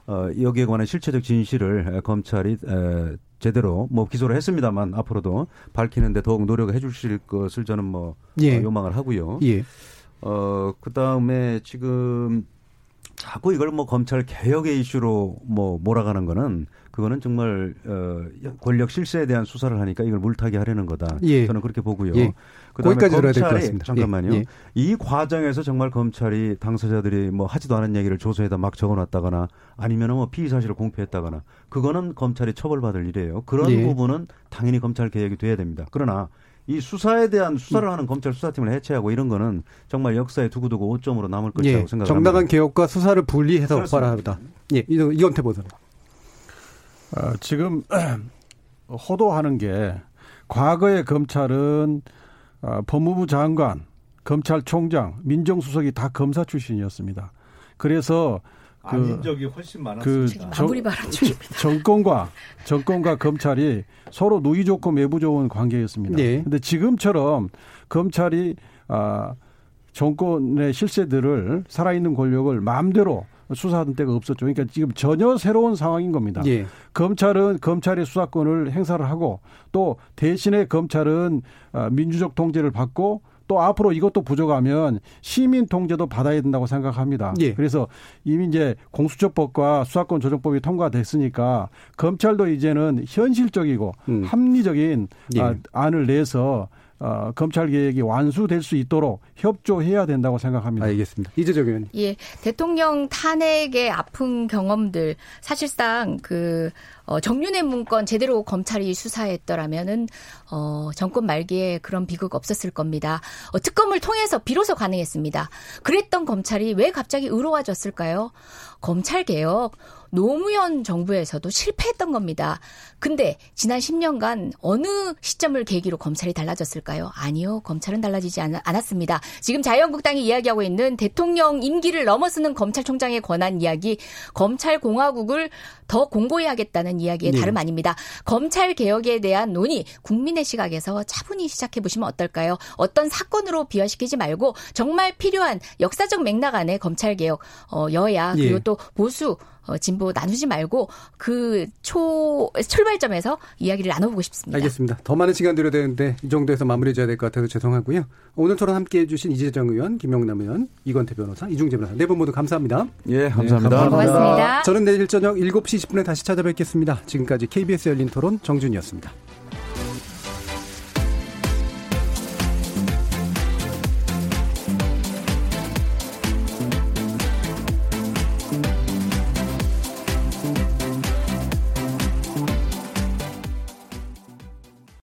J: 어, 여기에 관한 실체적 진실을 검찰이 에, 제대로 뭐 기소를 했습니다만 앞으로도 밝히는데 더욱 노력해 주실 것을 저는 뭐 예. 어, 요망을 하고요.
B: 예.
J: 어, 그 다음에 지금 자꾸 이걸 뭐 검찰 개혁의 이슈로 뭐 몰아가는 거는 그거는 정말 어 권력 실세에 대한 수사를 하니까 이걸 물타기 하려는 거다. 예. 저는 그렇게 보고요. 예.
B: 그다음에 검찰이
J: 잠깐만요. 예. 예. 이 과정에서 정말 검찰이 당사자들이 뭐 하지도 않은 얘기를 조서에다 막 적어놨다거나 아니면은 뭐 피의 사실을 공표했다거나 그거는 검찰이 처벌받을 일이에요. 그런 예. 부분은 당연히 검찰 개혁이 돼야 됩니다. 그러나 이 수사에 대한 수사를 하는 검찰 수사팀을 해체하고 이런 거는 정말 역사에 두고두고 오점으로 남을 것이라고 예, 생각합니다.
B: 정당한 개혁과 수사를 분리해서 바라다. 예, 이건태 보선.
I: 어, 지금 호도하는 게 과거의 검찰은 어, 법무부 장관, 검찰총장, 민정수석이 다 검사 출신이었습니다. 그래서
H: 그, 아닌 적이 훨씬 많았습니다.
G: 그 중입니다.
I: 정권과 정권과 검찰이 서로 누이 좋고 매부 좋은 관계였습니다. 그런데 네. 지금처럼 검찰이 아 정권의 실세들을 살아있는 권력을 마음대로 수사하던 때가 없었죠. 그러니까 지금 전혀 새로운 상황인 겁니다. 예. 검찰은 검찰의 수사권을 행사를 하고 또 대신에 검찰은 어, 민주적 통제를 받고 또 앞으로 이것도 부족하면 시민 통제도 받아야 된다고 생각합니다. 예. 그래서 이미 이제 공수처법과 수사권 조정법이 통과됐으니까 검찰도 이제는 현실적이고 음. 합리적인 예. 아, 안을 내서 어, 검찰 개혁이 완수될 수 있도록 협조해야 된다고 생각합니다.
B: 알겠습니다. 이재정 의원님.
G: 예, 대통령 탄핵의 아픈 경험들 사실상 그 어, 정윤의 문건 제대로 검찰이 수사했더라면은 어, 정권 말기에 그런 비극 없었을 겁니다. 어, 특검을 통해서 비로소 가능했습니다. 그랬던 검찰이 왜 갑자기 의로워졌을까요? 검찰 개혁 노무현 정부에서도 실패했던 겁니다. 근데 지난 10년간 어느 시점을 계기로 검찰이 달라졌을까요? 아니요. 검찰은 달라지지 않, 았습니다 지금 자유한국당이 이야기하고 있는 대통령 임기를 넘어서는 검찰총장의 권한 이야기, 검찰 공화국을 더 공고히 하겠다는 이야기의 네. 다름 아닙니다. 검찰 개혁에 대한 논의 국민의 시각에서 차분히 시작해 보시면 어떨까요? 어떤 사건으로 비화시키지 말고 정말 필요한 역사적 맥락 안에 검찰 개혁 어, 여야 그리고 예. 또 보수 어, 진보 나누지 말고 그 초 출발점에서 이야기를 나눠보고 싶습니다.
B: 알겠습니다. 더 많은 시간 드려야 되는데 이 정도에서 마무리해줘야 될 것 같아서 죄송하고요. 오늘 토론 함께해 주신 이재정 의원, 김영남 의원, 이건태 변호사, 이중재 변호사 네 분 모두 감사합니다.
J: 예, 감사합니다.
G: 네, 고맙습니다.
B: 저는 내일 저녁 7시 20분에 다시 찾아뵙겠습니다. 지금까지 KBS 열린 토론 정준이었습니다.